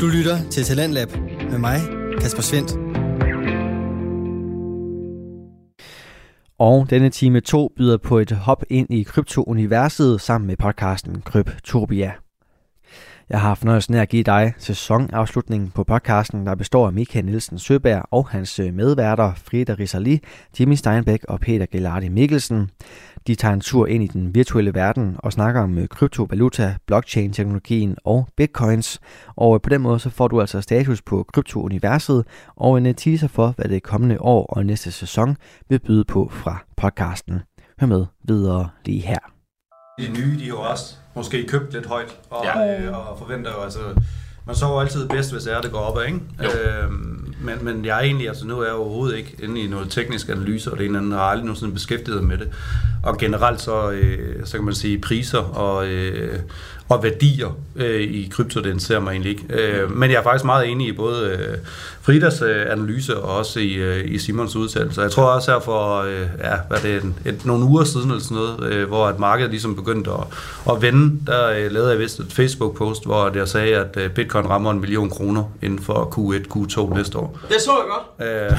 Du lytter til Talentlab med mig, Kasper Svendt. Og denne time 2 byder på et hop ind i kryptouniverset sammen med podcasten Kryptopia. Jeg har fornøjelsen af at give dig sæsonafslutningen på podcasten, der består af Michael Nielsen Søberg og hans øh, medværter Frida Risali, Jimmy Steinbeck og Peter Gelardi Mikkelsen. De tager en tur ind i den virtuelle verden og snakker om øh, kryptovaluta, blockchain-teknologien og bitcoins. Og øh, på den måde så får du altså status på kryptouniverset og en teaser for, hvad det kommende år og næste sæson vil byde på fra podcasten. Hør med videre lige her. Det nye, de er jo også måske købt lidt højt, og, ja. øh, og forventer jo altså... Man sover altid bedst, hvis det er, det går op, ikke? Øhm, men, men jeg er egentlig, altså nu er jeg overhovedet ikke inde i noget teknisk analyse, og det ene har aldrig nogensinde beskæftiget med det. Og generelt så, øh, så kan man sige, priser og, øh, og værdier øh, i krypto, den ser mig egentlig ikke. Øh, men jeg er faktisk meget enig i både øh, Fridas øh, analyse og også i, øh, i Simons udtalelse. Jeg tror også her for øh, ja, hvad det er, et, et, nogle uger siden eller sådan noget, øh, hvor at markedet ligesom begyndte at, at vende, der øh, lavede jeg vist et Facebook-post, hvor jeg sagde, at øh, bitcoin rammer en million kroner inden for Q1, Q2 næste år. Det så jeg godt. Øh,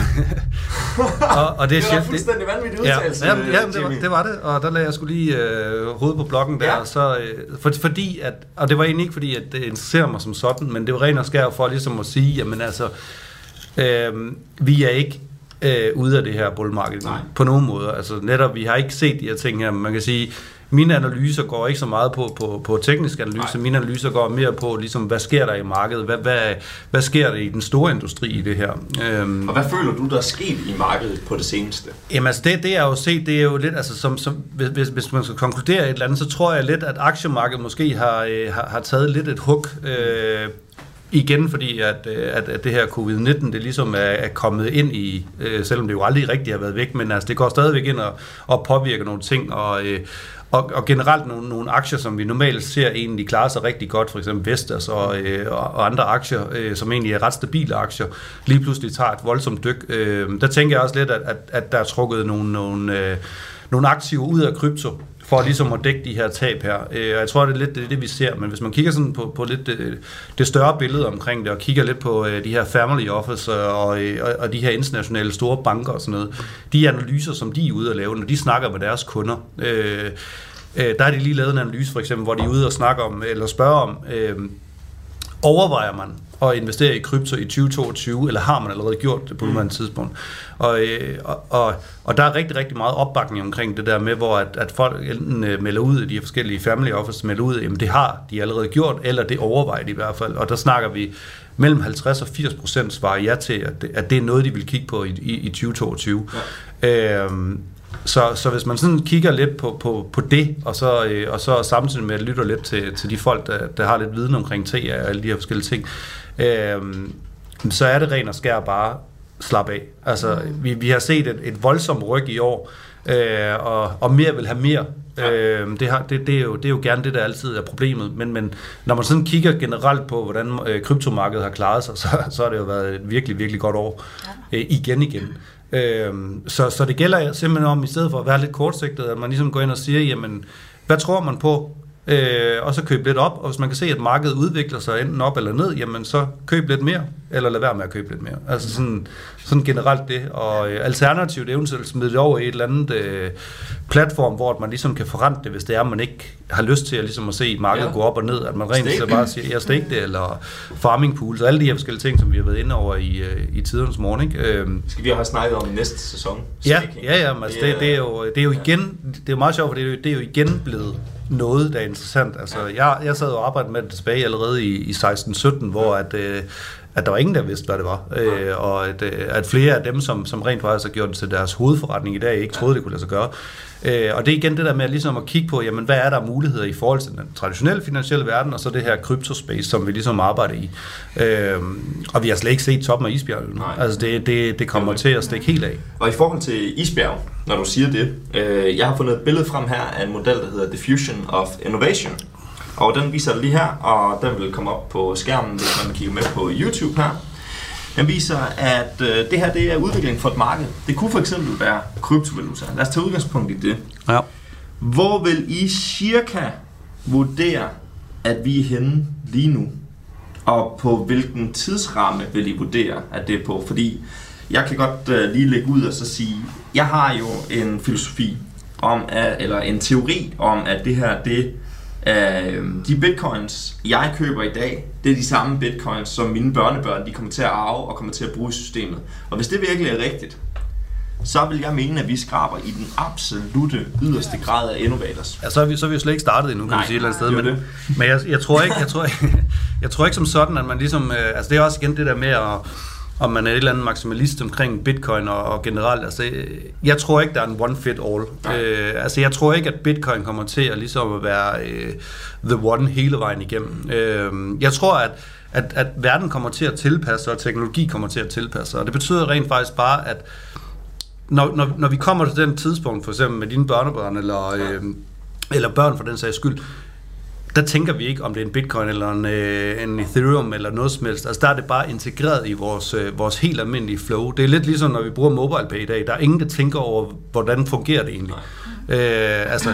og, og det, det var fuldstændig vanvittigt udtalelse. Ja, ja, ja det, var, det var det, og der lagde jeg skulle lige øh, hovedet på blokken der, ja. så, øh, for, fordi at, og det var egentlig ikke fordi, at det interesserer mig som sådan, men det var rent og skær for ligesom at sige, jamen altså, øh, vi er ikke øh, ude af det her bullmarked på nogen måde. Altså netop, vi har ikke set de her ting her, man kan sige, mine analyser går ikke så meget på, på, på teknisk analyse, Nej. mine analyser går mere på, ligesom, hvad sker der i markedet, hvad, hvad, hvad sker der i den store industri i det her. Øhm, og hvad føler du, der er sket i markedet på det seneste? Jamen altså, det, det er jo set, det er jo lidt, altså som, som, hvis, hvis man skal konkludere et eller andet, så tror jeg lidt, at aktiemarkedet måske har, øh, har, har taget lidt et hug øh, igen fordi, at, øh, at, at det her covid-19, det ligesom er, er kommet ind i, øh, selvom det jo aldrig rigtig har været væk, men altså, det går stadigvæk ind og, og påvirker nogle ting, og, øh, og, og generelt nogle, nogle aktier, som vi normalt ser egentlig klare sig rigtig godt, for eksempel Vestas og, øh, og andre aktier, øh, som egentlig er ret stabile aktier, lige pludselig tager et voldsomt dyk. Øh, der tænker jeg også lidt, at, at, at der er trukket nogle, nogle, øh, nogle aktiver ud af krypto, for ligesom at dække de her tab her. Øh, og jeg tror, det er lidt det, det vi ser, men hvis man kigger sådan på, på lidt det, det større billede omkring det, og kigger lidt på øh, de her family office øh, og, og, og de her internationale store banker og sådan noget, de analyser, som de er ude at lave, når de snakker med deres kunder, øh, øh, der har de lige lavet en analyse for eksempel, hvor de er ude og snakke om, eller spørger om, øh, overvejer man at investere i krypto i 2022, eller har man allerede gjort det på nuværende mm. tidspunkt? Og, øh, og, og, og der er rigtig, rigtig meget opbakning omkring det der med, hvor at, at folk enten øh, melder ud, de her forskellige family office melder ud, jamen det har de allerede gjort, eller det overvejer de i hvert fald. Og der snakker vi mellem 50 og 80 procent svarer ja til, at det, at det er noget, de vil kigge på i, i, i 2022. Ja. Øhm, så, så hvis man sådan kigger lidt på, på, på det, og så, øh, og så samtidig med at lytte lidt til, til de folk, der, der har lidt viden omkring te og alle de her forskellige ting, øh, så er det rent og skær bare slap af. Altså, mm. vi, vi har set et, et voldsomt ryg i år, øh, og, og mere vil have mere. Ja. Øh, det, har, det, det, er jo, det er jo gerne det, der altid er problemet. Men, men når man sådan kigger generelt på, hvordan øh, kryptomarkedet har klaret sig, så, så har det jo været et virkelig, virkelig godt år. Ja. Øh, igen igen. Øhm, så, så det gælder simpelthen om, i stedet for at være lidt kortsigtet, at man ligesom går ind og siger, jamen, hvad tror man på? Øh, og så købe lidt op, og hvis man kan se, at markedet udvikler sig enten op eller ned, jamen så køb lidt mere, eller lad være med at købe lidt mere. Altså sådan, sådan generelt det, og øh, alternativt eventuelt smide det over i et eller andet øh, platform, hvor man ligesom kan forrente det, hvis det er, man ikke har lyst til at, ligesom at se markedet ja. gå op og ned, at man rent så bare siger, jeg stake det, eller farming pools, og alle de her forskellige ting, som vi har været inde over i, øh, i tidernes morgen. Ikke? Øh, Skal vi have snakket om næste sæson? Ja, ja, ja, altså, det, det, er jo, det er jo igen, det er jo meget sjovt, for det er jo, det er jo igen blevet noget, der er interessant. Altså, jeg, jeg sad og arbejdede med det tilbage allerede i, i 16-17, hvor at, øh, at der var ingen, der vidste, hvad det var. Øh, og at, øh, at flere af dem, som, som rent faktisk har gjort det til deres hovedforretning i dag, ikke troede, det kunne lade sig gøre. Øh, og det er igen det der med ligesom at kigge på, jamen, hvad er der muligheder i forhold til den traditionelle finansielle verden, og så det her kryptospace, som vi ligesom arbejder i. Øh, og vi har slet ikke set toppen af isbjerget. Altså det, det, det kommer til at stikke helt af. Og i forhold til isbjerg, når du siger det, øh, jeg har fundet et billede frem her af en model, der hedder Diffusion of Innovation. Og den viser det lige her, og den vil komme op på skærmen, hvis man kigger med på YouTube her. Den viser, at øh, det her det er udvikling for et marked. Det kunne for eksempel være kryptovaluta. Lad os tage udgangspunkt i det. Ja. Hvor vil I cirka vurdere, at vi er henne lige nu? Og på hvilken tidsramme vil I vurdere, at det er på? Fordi jeg kan godt uh, lige lægge ud og så sige, jeg har jo en filosofi om, at, eller en teori om, at det her, det uh, de bitcoins, jeg køber i dag, det er de samme bitcoins, som mine børnebørn, de kommer til at arve og kommer til at bruge i systemet. Og hvis det virkelig er rigtigt, så vil jeg mene, at vi skraber i den absolute yderste grad af innovators. Ja, så er vi, så er vi jo slet ikke startet endnu, kan Nej, man sige et eller andet sted. Men, det. men jeg, jeg, tror ikke, jeg, tror, ikke, jeg tror ikke som sådan, at man ligesom... Øh, altså det er også igen det der med, at, om man er et eller andet maksimalist omkring bitcoin og, og generelt. Altså, jeg tror ikke, der er en one fit all. Nej. Øh, altså jeg tror ikke, at bitcoin kommer til at, ligesom at være øh, the one hele vejen igennem. Øh, jeg tror, at at, at verden kommer til at tilpasse sig, og teknologi kommer til at tilpasse sig. Og det betyder rent faktisk bare, at når, når, når vi kommer til den tidspunkt, for eksempel med dine børnebørn, eller, øh, eller børn for den sags skyld, der tænker vi ikke, om det er en bitcoin eller en, øh, en ethereum eller noget som helst. Altså der er det bare integreret i vores, øh, vores helt almindelige flow. Det er lidt ligesom, når vi bruger MobilePay i dag. Der er ingen, der tænker over, hvordan fungerer det egentlig. Øh, altså,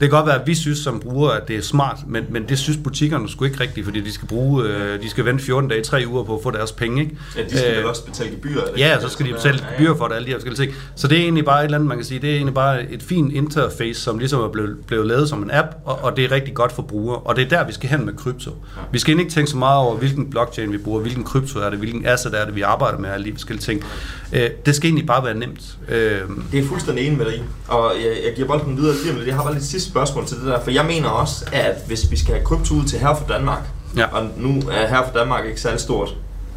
det kan godt være, at vi synes som brugere, at det er smart, men, men det synes butikkerne sgu ikke rigtigt, fordi de skal bruge, øh, de skal vente 14 dage, 3 uger på at få deres penge. Ikke? Ja, de skal Øh, også betale gebyr. er det Ja, så skal de betale der. gebyr for det, alle de her forskellige ting. Så det er egentlig bare et eller andet, man kan sige, det er egentlig bare et fint interface, som ligesom er blevet, blevet lavet som en app, og, og det er rigtig godt for brugere. Og det er der, vi skal hen med krypto. Vi skal ikke tænke så meget over, hvilken blockchain vi bruger, hvilken krypto er det, hvilken asset er det, vi arbejder med, alle de forskellige ting. Øh, det skal egentlig bare være nemt. Øh, Det er fuldstændig enig med dig. Og jeg, jeg giver bolden videre lige om lidt. Jeg har bare lidt sidste spørgsmål til det der, for jeg mener også, at hvis vi skal have krypto ud til her for Danmark, Ja. og nu er her for Danmark ikke særlig stort,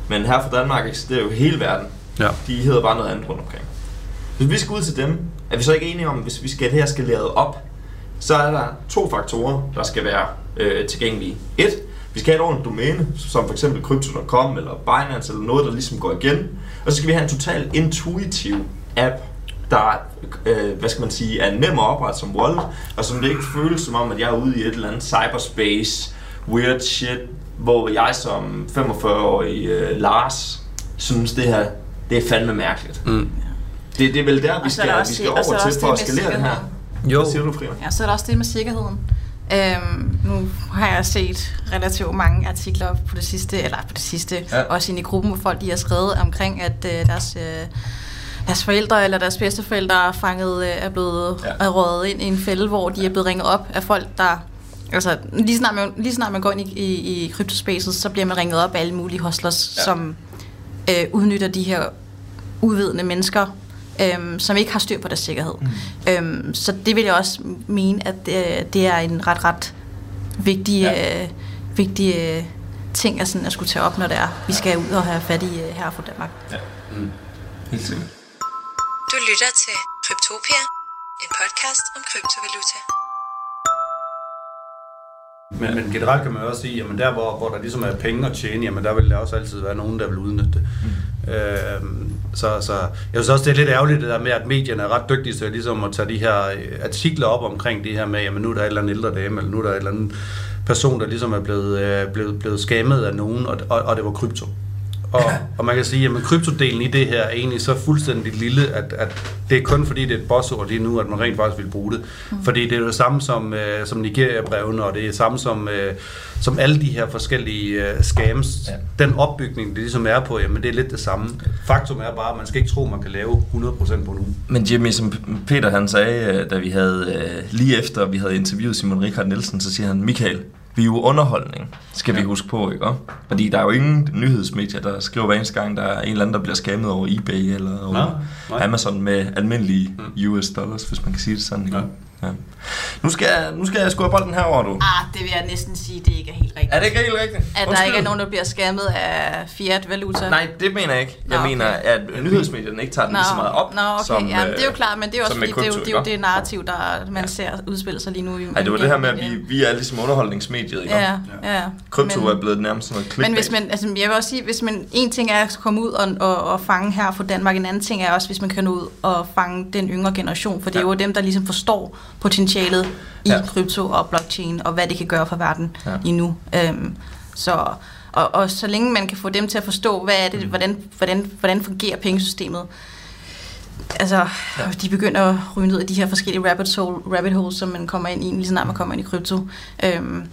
men her for Danmark eksisterer jo hele verden. ja. De hedder bare noget andet rundt omkring. Hvis vi skal ud til dem, er vi så ikke enige om, hvis vi skal det her skaleret op, så er der to faktorer, der skal være øh, tilgængelige. Et, vi skal have et ordentligt domæne, som for eksempel Crypto.com eller Binance eller noget, der ligesom går igen. Og så skal vi have en totalt intuitiv app, der øh, hvad skal man sige, er nem at oprette som wallet, og som det ikke føles som om, at jeg er ude i et eller andet cyberspace, weird shit, hvor jeg som 45-årig øh, Lars synes, det her det er fandme mærkeligt. Mm. Det, det er vel der, vi skal, der vi også skal over er til også for at skalere det her. Jo, Hvad siger du, Frida? Ja, så er der også det med sikkerheden. Øhm, nu har jeg set relativt mange artikler på det sidste, eller på det sidste, ja. også inde i gruppen, hvor folk de har skrevet omkring, at øh, deres, øh, deres forældre eller deres bedsteforældre er, fanget, øh, er blevet Ja. ja. er røget ind i en fælde, hvor de er blevet ringet op af folk, der... Altså, lige snart man, lige snart man går ind i, i, i kryptospacet, så bliver man ringet op af alle mulige hustlers, Ja. ja. som øh, udnytter de her uvidende mennesker, øhm, som ikke har styr på deres sikkerhed. Mm. Øhm, så det vil jeg også mene, at det, det er en ret, ret vigtig, Ja. ja. øh, vigtig øh, ting at, sådan, at skulle tage op, når det er, vi skal ud og have fat i øh, her fra Danmark. Helt sikkert. Du lytter til Kryptopia, en podcast om kryptovaluta. Men, men generelt kan man jo også sige, jamen der hvor, hvor der ligesom er penge at tjene, jamen der vil der også altid være nogen, der vil udnytte det. Mm. Øhm, så, så jeg synes også, det er lidt ærgerligt det der med, at medierne er ret dygtige til ligesom at tage de her øh, artikler op omkring det her med, jamen nu er der et eller andet ældre dame, eller nu er der et eller andet person, der ligesom er blevet, øh, blevet, blevet skammet af nogen, og, og, og det var krypto. Og, og man kan sige, at kryptodelen i det her er egentlig så fuldstændig lille, at, at det er kun fordi, det er et bossord lige nu, at man rent faktisk vil bruge det. Mm. Fordi det er jo det samme som, øh, som Nigeria-brevene, og det er det samme som, øh, som alle de her forskellige øh, scams. Ja. Den opbygning, det ligesom er på, jamen det er lidt det samme. Faktum er bare, at man skal ikke tro, man kan lave 100% på nu. Men Jimmy, som Peter han sagde, øh, da vi havde, øh, lige efter vi havde interviewet Simon Richard Nielsen, så siger han, Michael, vi er jo underholdning, skal ja. vi huske på, ikke? Fordi der er jo ingen nyhedsmedier, der skriver hver eneste gang, der er en eller anden, der bliver skammet over eBay eller over Nej, nej. Amazon med almindelige US dollars, hvis man kan sige det sådan, ikke? Ja. Ja. Nu, skal jeg, nu skal jeg score bolden herover, du. Ah, det vil jeg næsten sige, det ikke er helt rigtigt. Er det ikke helt rigtigt? At der Undskyld. ikke er nogen, der bliver skammet af fiat-valuta. Nej, det mener jeg ikke. Jeg Nå, okay. mener, at nyhedsmedierne ikke tager den lige så meget op, Nå, okay. som, ja, det er jo øh, klart, men det er også fordi, det er jo, det, er jo det narrativ, der man ser udspille sig lige nu. i- Ej, det var det her med, at vi, vi er ligesom underholdningsmediet, ikke? Ja, ja. Krypto Men- er blevet nærmest sådan noget. Men hvis man, altså jeg vil også sige, hvis man, en ting er at komme ud og, og, og fange her for Danmark, en anden ting er også, hvis man kan nå ud og fange den yngre generation, for det er Ja. jo dem, der ligesom forstår potentialet i Ja. krypto og blockchain, og hvad det kan gøre for verden Ja. lige nu. Øhm, så, og, og så længe man kan få dem til at forstå, hvad er det, hvordan, hvordan, hvordan fungerer pengesystemet, altså, ja. de begynder at ryge ned i de her forskellige rabbit, hole, rabbit holes, som man kommer ind i, lige så snart man kommer ind i krypto. Øhm,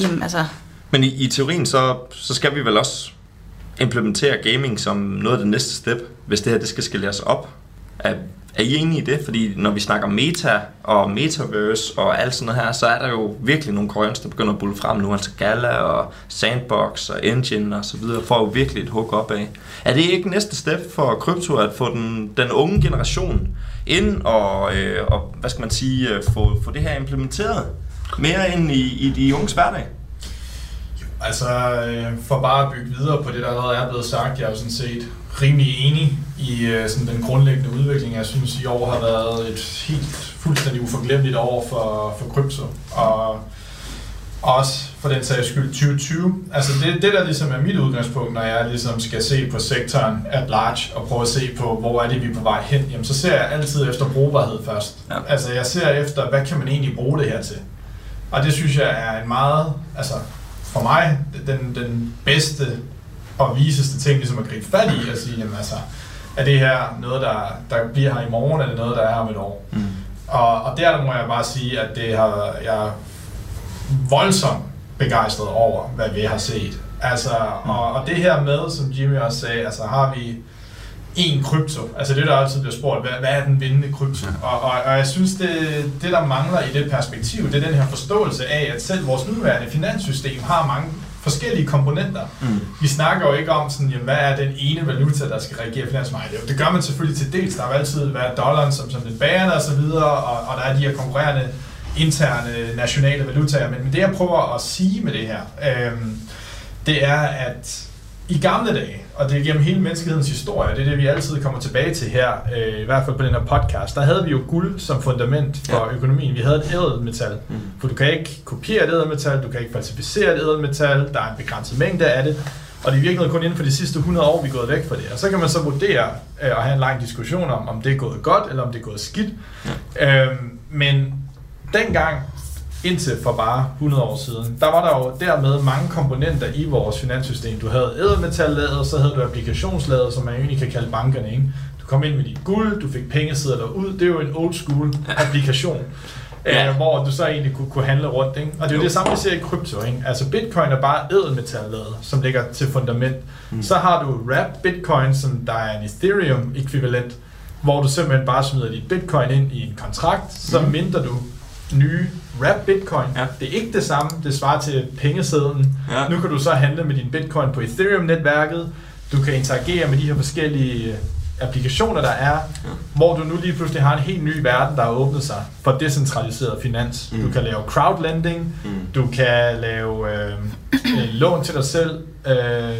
jamen, altså, Men i, i teorien, så, så skal vi vel også implementere gaming som noget af det næste step, hvis det her det skal skaleres op. Er, er I enige i det? Fordi når vi snakker meta og metaverse og alt sådan noget her, så er der jo virkelig nogle coins, der begynder at bulle frem nu. Altså Gala og Sandbox og Engine og så videre, får jo virkelig et hug op af. Er det ikke næste step for krypto at få den, den unge generation ind og, øh, og hvad skal man sige, øh, få, få det her implementeret mere ind i, i de unges hverdag? Altså, øh, for bare at bygge videre på det, der allerede er blevet sagt, jeg er jo sådan set rimelig enig i øh, sådan den grundlæggende udvikling. Jeg synes, i år har været et helt fuldstændig uforglemmeligt år for, for krypto. Og også for den sags skyld 2020. Altså det, det der ligesom er mit udgangspunkt, når jeg ligesom skal se på sektoren at large og prøve at se på, hvor er det, vi er på vej hen, jamen så ser jeg altid efter brugbarhed først. Ja. Altså jeg ser efter, hvad kan man egentlig bruge det her til? Og det synes jeg er en meget, altså for mig, den, den bedste og viseste ting ligesom at gribe fat i og sige, jamen altså, er det her noget, der, der bliver her i morgen, eller noget, der er om et år? Mm. Og, og der må jeg bare sige, at det har, jeg er voldsomt begejstret over, hvad vi har set. Altså, og, og det her med, som Jimmy også sagde, altså har vi en krypto. Altså det, der altid bliver spurgt, hvad, hvad er den vindende krypto? Og, og, og jeg synes, det, det, der mangler i det perspektiv, det er den her forståelse af, at selv vores nuværende finanssystem har mange forskellige komponenter. Mm. Vi snakker jo ikke om, sådan, jamen, hvad er den ene valuta, der skal reagere finansmarkedet. Det gør man selvfølgelig til dels. Der har jo altid været dollaren som, som den bærende og så videre, og, og der er de her konkurrerende interne nationale valutaer. Men, men det, jeg prøver at sige med det her, øhm, det er, at i gamle dage, og det er gennem hele menneskehedens historie, det er det, vi altid kommer tilbage til her, øh, i hvert fald på den her podcast, der havde vi jo guld som fundament for ja. økonomien. Vi havde et ædelmetal, mm. for du kan ikke kopiere et ædelmetal, du kan ikke falsificere et ædelmetal, der er en begrænset mængde af det, og det er virkelig kun inden for de sidste 100 år, vi er gået væk fra det. Og så kan man så vurdere øh, og have en lang diskussion om, om det er gået godt, eller om det er gået skidt. Ja. Øhm, men dengang, indtil for bare 100 år siden, der var der jo dermed mange komponenter i vores finanssystem. Du havde ædelmetallaget, så havde du applikationslaget, som man egentlig kan kalde bankerne. Ikke? Du kom ind med dit guld, du fik pengesedler ud. Det er jo en old school applikation. Ja. Øh, hvor du så egentlig kunne, kunne handle rundt. Ikke? Og det er jo det samme, vi ser i krypto. Ikke? Altså bitcoin er bare ædelmetallaget, som ligger til fundament. Mm. Så har du wrap bitcoin, som der er en ethereum ekvivalent, hvor du simpelthen bare smider dit bitcoin ind i en kontrakt, så Mm. minter du nye wrap bitcoin. Ja. Det er ikke det samme, det svarer til pengesedlen. Ja. Nu kan du så handle med din bitcoin på Ethereum-netværket. Du kan interagere med de her forskellige øh, applikationer, der er, ja. hvor du nu lige pludselig har en helt ny verden, der har åbnet sig for decentraliseret finans. Mm. Du kan lave crowdlending, Mm. du kan lave øh, øh, lån til dig selv, øh,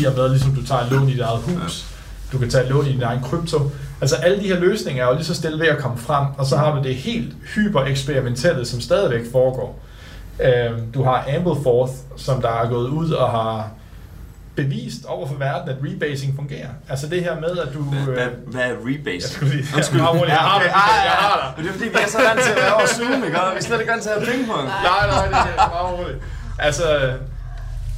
i og med ligesom du tager lån i dit eget hus. Du kan tage lån i din egen krypto. Altså alle de her løsninger er jo lige så stille ved at komme frem, og så har du det helt hyper eksperimentelle, som stadigvæk foregår. Øh, du har Ampleforth, som der er gået ud og har bevist over for verden, at rebasing fungerer. Altså det her med, at du... Hvad, øh, hvad, hvad er jeg rebasing? skulle lige... Jeg, har, jeg har det, jeg har. Men det er fordi, vi er så vant til at være over Zoom, ikke? Og vi er slet ikke vant til at have pingpong. Nej, nej, det er meget roligt. Altså,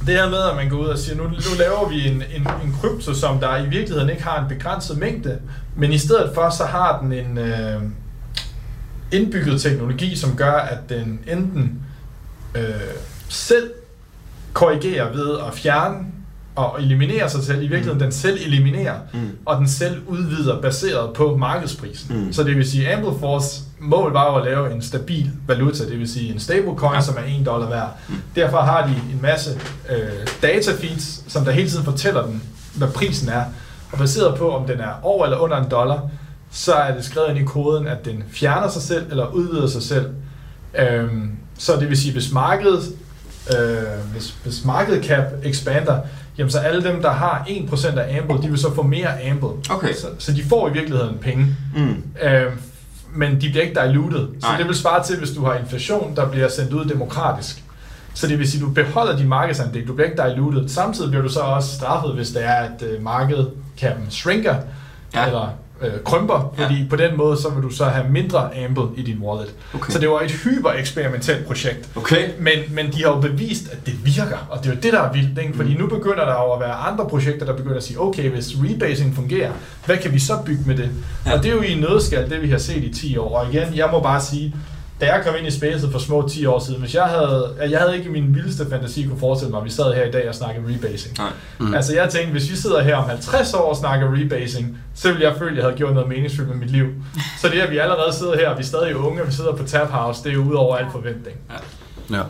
det her med, at man går ud og siger, nu, nu laver vi en, en, en krypto, som der i virkeligheden ikke har en begrænset mængde, men i stedet for, så har den en øh, indbygget teknologi, som gør, at den enten øh, selv korrigerer ved at fjerne og eliminere sig selv. I virkeligheden, Mm. den selv eliminerer, Mm. og den selv udvider baseret på markedsprisen. Mm. Så det vil sige, Ampleforce mål var at lave en stabil valuta, det vil sige en stablecoin, Ja. som er 1 dollar værd. Derfor har de en masse øh, data feeds, som der hele tiden fortæller dem, hvad prisen er. Og baseret på, om den er over eller under en dollar, så er det skrevet ind i koden, at den fjerner sig selv eller udvider sig selv. Øhm, så det vil sige, hvis markedet, øh, hvis, hvis market cap expander, jamen så alle dem, der har 1% af Ample, de vil så få mere Ample. Okay. Så, så de får i virkeligheden penge. Mm. Øh, men de bliver ikke diluted. Så Nej. det vil svare til, hvis du har inflation, der bliver sendt ud demokratisk. Så det vil sige, at du beholder din markedsandel, du bliver ikke diluted. Samtidig bliver du så også straffet, hvis det er, at øh, markedet kan shrinker, Ja. ja. eller øh, krymper, Ja. fordi på den måde, så vil du så have mindre ample i din wallet. Okay. Så det var et hyper eksperimentelt projekt. Okay. Men, men de har jo bevist, at det virker, og det er jo det, der er vildt, ikke? fordi Mm. nu begynder der jo at være andre projekter, der begynder at sige, okay, hvis rebasing fungerer, hvad kan vi så bygge med det? Ja. Ja. Og det er jo i nødskal, det vi har set i 10 år, og igen, jeg må bare sige, da jeg kom ind i spacet for små 10 år siden, hvis jeg havde, jeg havde ikke i min vildeste fantasi kunne forestille mig, at vi sad her i dag og snakkede rebasing. Nej. Mm. Altså jeg tænkte, hvis vi sidder her om 50 år og snakker rebasing, så ville jeg føle, at jeg havde gjort noget meningsfuldt med mit liv. Så det, at vi allerede sidder her, vi er stadig unge, og vi sidder på Tap House, det er jo ud over al forventning. Ja.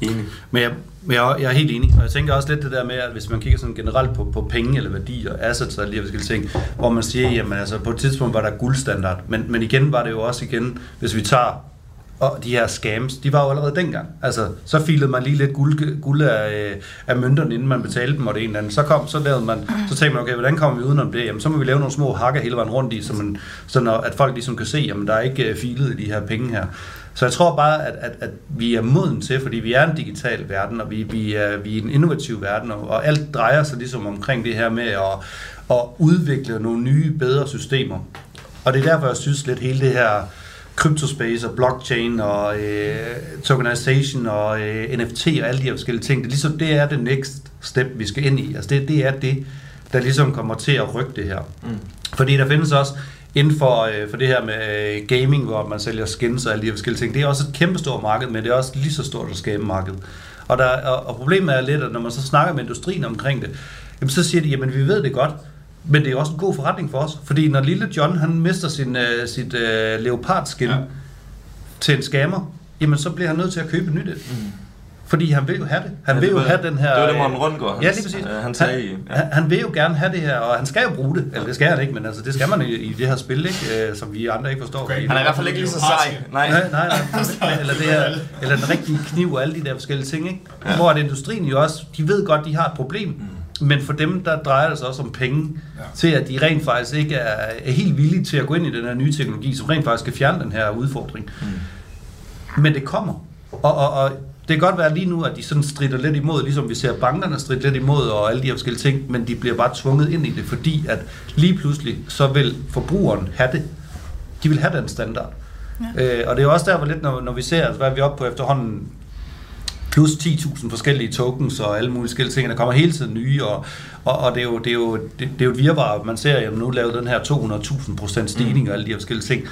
Enig. Men jeg, men jeg, jeg er helt enig, og jeg tænker også lidt det der med, at hvis man kigger sådan generelt på, på penge eller værdier, assets og her forskellige ting, hvor man siger, jamen altså på et tidspunkt var der guldstandard, men, men igen var det jo også igen, hvis vi tager og de her scams, de var jo allerede dengang. Altså, så filede man lige lidt guld, guld af, øh, af mønterne, inden man betalte dem, og det ene eller andet. Så, kom, så, lavede man, så tænkte man, okay, hvordan kommer vi udenom det? Jamen, så må vi lave nogle små hakker hele vejen rundt i, så, man, så når, at folk ligesom kan se, jamen, der er ikke øh, filet i de her penge her. Så jeg tror bare, at, at, at vi er moden til, fordi vi er en digital verden, og vi, vi, er, vi er en innovativ verden, og, og alt drejer sig ligesom omkring det her med at, at udvikle nogle nye, bedre systemer. Og det er derfor, jeg synes lidt hele det her kryptospace og blockchain og øh, tokenization og øh, NFT og alle de her forskellige ting, det, er ligesom, det er det next step, vi skal ind i. Altså det, det er det, der ligesom kommer til at rykke det her. Mm. Fordi der findes også inden for, øh, for det her med øh, gaming, hvor man sælger skins og alle de her forskellige ting, det er også et kæmpe stort marked, men det er også lige så stort et skabemarked. Og, der, og, og problemet er lidt, at når man så snakker med industrien omkring det, jamen så siger de, jamen vi ved det godt, men det er også en god forretning for os, fordi når lille John han mister sin, uh, sit uh, leopardskin ja. til en scammer, jamen så bliver han nødt til at købe nyt et. Mm. Fordi han vil jo have det. Han Ja, vil det jo var- have den her... det var det, øh, Morten Rundgaard, Ja, han- lige præcis. øh, han sagde han, ja. han, han vil jo gerne have det her, og han skal jo bruge det. Eller det skal han ikke, men altså, det skal man i, i det her spil, ikke? Øh, som vi andre ikke forstår. Okay. Han er i hvert fald ikke lige så sej. Nej. Nej, nej, nej. eller, det her, eller den rigtige kniv og alle de der forskellige ting, ikke? Ja. Hvor at industrien jo også, de ved godt, de har et problem. Mm. Men for dem, der drejer det sig også om penge, ja. til at de rent faktisk ikke er, er helt villige til at gå ind i den her nye teknologi, som rent faktisk skal fjerne den her udfordring. Mm. Men det kommer. Og, og, og det kan godt være lige nu, at de sådan strider lidt imod, ligesom vi ser bankerne stride lidt imod og alle de her forskellige ting, men de bliver bare tvunget ind i det, fordi at lige pludselig, så vil forbrugeren have det. De vil have den standard. Ja. Øh, og det er jo også derfor lidt, når, når vi ser, altså, hvad er vi oppe på efterhånden, plus 10.000 forskellige tokens og alle mulige forskellige ting. Der kommer hele tiden nye, og, og, og det, er jo, det, er jo, det, det er jo et virvar, man ser, at nu lavet den her 200.000 procent stigning og alle de her forskellige ting.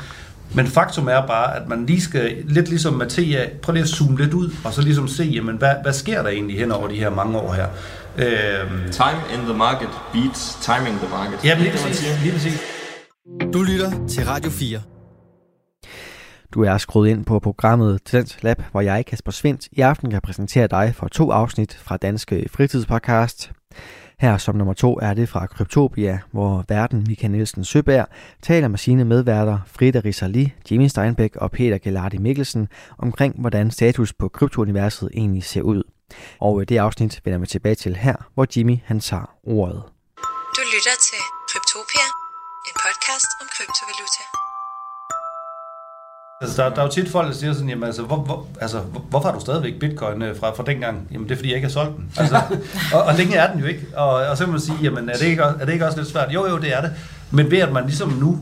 Men faktum er bare, at man lige skal, lidt ligesom Mathia, prøv lige at zoome lidt ud, og så ligesom se, jamen, hvad, hvad sker der egentlig hen over de her mange år her. Øhm, Time in the market beats timing the market. ja, præcis, lige præcis. Du lytter til Radio 4. Du er skruet ind på programmet Talent Lab, hvor jeg, Kasper Svendt, i aften kan præsentere dig for to afsnit fra Danske Fritidspodcast. Her som nummer to er det fra Kryptopia, hvor verden Michael Nielsen Søberg taler med sine medværter Frida Risali, Jimmy Steinbeck og Peter Gelardi Mikkelsen omkring, hvordan status på kryptouniverset egentlig ser ud. Og øh, det afsnit vender vi tilbage til her, hvor Jimmy han tager ordet. Du lytter til Kryptopia, en podcast om kryptovaluta. Altså, der, der er jo tit folk, der siger sådan, jamen, altså, hvor, hvor, altså, hvor, hvorfor har du stadigvæk bitcoin øh, fra, fra dengang? Jamen, det er, fordi jeg ikke har solgt den. Altså, og, og længe er den jo ikke. Og, og så kan man sige, jamen, er det, ikke, også- er det ikke også lidt svært? Jo, jo, det er det. Men ved at man ligesom nu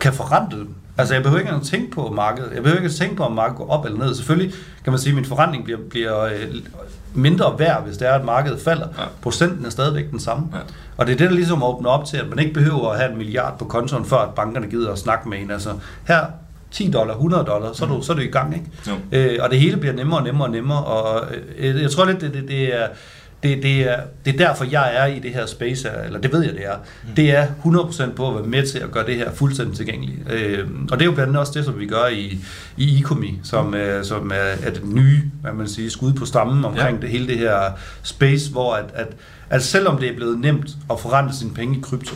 kan forrente dem. Altså, jeg behøver ikke engang tænke på markedet. Jeg behøver ikke tænke på, om markedet går op eller ned. Selvfølgelig kan man sige, at min forrentning bliver, bliver øh, mindre værd, hvis det er, at markedet falder. Ja. Procenten er stadigvæk den samme. Ja. Og det er det, der ligesom åbner op til, at man ikke behøver at have en milliard på kontoen, før at bankerne gider at snakke med en. Altså, her 10 dollar, 100 dollar, så er du, så er du i gang, ikke? Jo. Øh, og det hele bliver nemmere og nemmere og nemmere, og øh, jeg tror lidt, det, det, det er... Det, det, er, det er derfor, jeg er i det her space, eller det ved jeg, det er. Det er 100% på at være med til at gøre det her fuldstændig tilgængeligt. Øh, og det er jo blandt andet også det, som vi gør i, i Ecomi, som, øh, som er, er det nye, hvad man siger, skud på stammen omkring Ja. det hele det her space, hvor at, at, at selvom det er blevet nemt at forrente sine penge i krypto,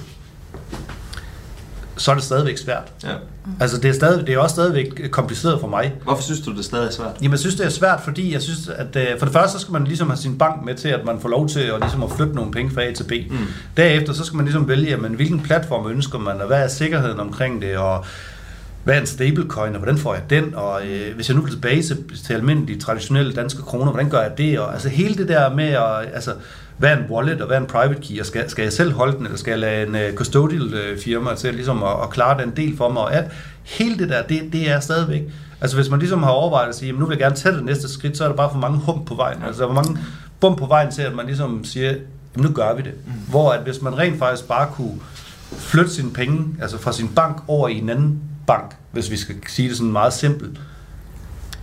så er det stadigvæk svært. Ja. Altså det er, stadig, det er også stadigvæk kompliceret for mig. Hvorfor synes du, det er stadig svært? Jamen jeg synes, det er svært, fordi jeg synes, at øh, for det første, så skal man ligesom have sin bank med til, at man får lov til at, ligesom at flytte nogle penge fra A til B. Mm. Derefter, så skal man ligesom vælge, jamen, hvilken platform ønsker man, og hvad er sikkerheden omkring det, og hvad er en stablecoin, og hvordan får jeg den, og øh, hvis jeg nu vil tilbage til, til almindelige, traditionelle danske kroner, hvordan gør jeg det, og altså hele det der med, at, altså, hvad er en wallet, og hvad er en private key, og skal, skal jeg selv holde den, eller skal jeg lade en uh, custodial uh, firma til ligesom at, at klare den del for mig, og alt, hele det der, det, det er stadigvæk, altså hvis man ligesom har overvejet at sige, jamen, nu vil jeg gerne tage det næste skridt, så er der bare for mange hump på vejen, altså for mange bump på vejen til, at man ligesom siger, jamen nu gør vi det, mm. hvor at hvis man rent faktisk bare kunne flytte sine penge, altså fra sin bank over i en anden bank, hvis vi skal sige det sådan meget simpelt,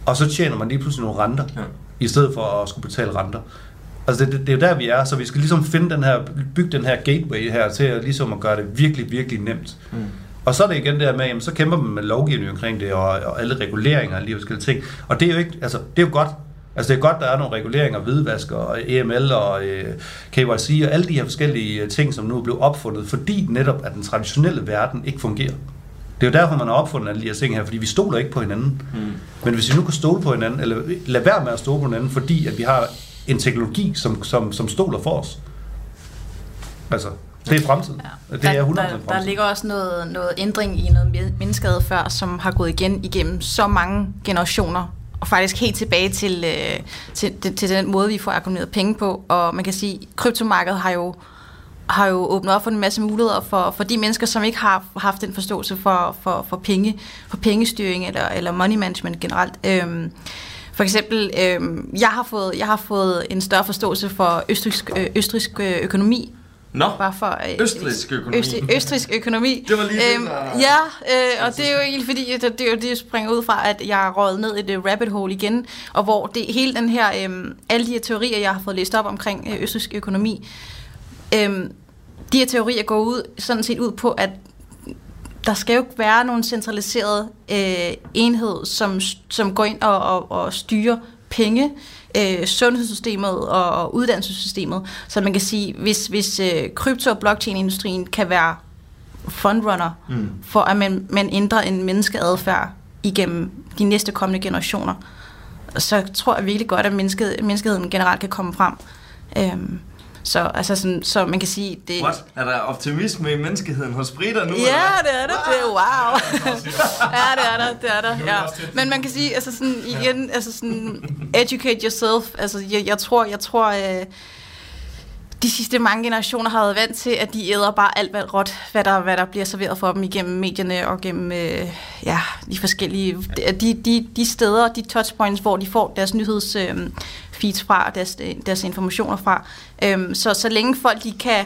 og så tjener man lige pludselig nogle renter, ja. i stedet for at skulle betale renter. Altså det, det, det er jo der, vi er, så vi skal ligesom finde den her, bygge den her gateway her til at, ligesom at gøre det virkelig, virkelig nemt. Mm. Og så er det igen det her med, jamen, så kæmper man med lovgivning omkring det, og, og alle reguleringer og alle de forskellige ting. Og det er jo ikke, altså, det er jo godt. Altså det er godt, der er nogle reguleringer, hvidvask og EML og øh, KYC og alle de her forskellige øh, ting, som nu er blevet opfundet, fordi netop, at den traditionelle verden ikke fungerer. Det er jo derfor, man har opfundet alle de her ting her, fordi vi stoler ikke på hinanden. Mm. Men hvis vi nu kan stole på hinanden, eller lad være med at stole på hinanden, fordi at vi har en teknologi, som, som, som stoler for os. Altså, det er fremtiden. Ja. Det er 100% der, der, der fremtiden. ligger også noget, noget ændring i noget men- menneskeadfærd, som har gået igen igennem så mange generationer, og faktisk helt tilbage til, øh, til, til, til den måde, vi får akkumuleret penge på. Og man kan sige, at kryptomarkedet har jo, har jo åbnet op for en masse muligheder for, for de mennesker, som ikke har haft den forståelse for, for, for, penge, for pengestyring eller, eller money management generelt. Øhm, for eksempel, øhm, jeg, har fået, jeg har fået en større forståelse for østrisk, øh, østrisk øh, økonomi, Nå, bare for... Øh, Østrigsk økonomi. Østrig, østrisk økonomi. Det var lige det, øhm, der- Ja, øh, og det er jo egentlig fordi, det, det, jo det springer ud fra, at jeg er røget ned i det rabbit hole igen, og hvor det hele den her, øh, alle de her teorier, jeg har fået læst op omkring øh, østrisk økonomi, øh, de her teorier går ud sådan set ud på, at der skal jo ikke være nogen centraliseret øh, enhed, som, som går ind og, og, og styrer penge, øh, sundhedssystemet og, og uddannelsessystemet. Så man kan sige, hvis, hvis øh, krypto- og blockchain-industrien kan være frontrunner Mm. for, at man, man ændrer en menneskeadfærd igennem de næste kommende generationer, så tror jeg virkelig godt, at mennesket, menneskeheden generelt kan komme frem. Øhm, så, altså sådan, så man kan sige... Det, What? Er der optimisme i menneskeheden hos Brita nu? eller Ja, hvad? det er det. Det er wow. ja, det er der, det er der. Er Ja. Men man kan sige, altså sådan igen, altså sådan educate yourself. Altså jeg, jeg tror, jeg tror, øh, de sidste mange generationer har været vant til, at de æder bare alt hvad råt, hvad der, hvad der bliver serveret for dem igennem medierne og gennem øh, ja, de forskellige, de, de, de steder, de touchpoints, hvor de får deres nyheds øh, feeds fra, deres, deres informationer fra. Øhm, så så længe folk de kan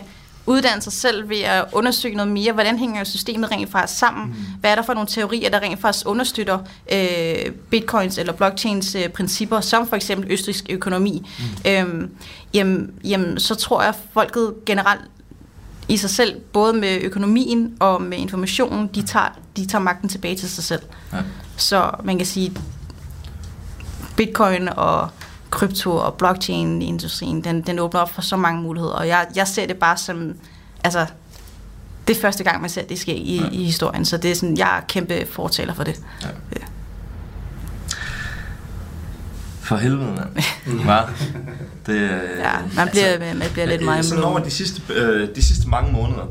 uddanne sig selv ved at undersøge noget mere, hvordan hænger systemet rent faktisk sammen, mm. hvad er der for nogle teorier, der rent faktisk understøtter øh, bitcoins eller blockchains øh, principper, som for eksempel østrisk økonomi, mm. øhm, jamen, jamen, så tror jeg, at folket generelt i sig selv, både med økonomien og med informationen, de tager, de tager magten tilbage til sig selv. Ja. Så man kan sige, bitcoin og krypto og blockchain-industrien, den, den åbner op for så mange muligheder, og jeg, jeg ser det bare som, altså, det er første gang, man ser det ske i, Ja. ja. i historien, så det er sådan, jeg er kæmpe fortaler for det. For helvede, mand. Hva? Det, Ja, man bliver, man bliver lidt meget Sådan over de sidste, øh, de sidste mange måneder,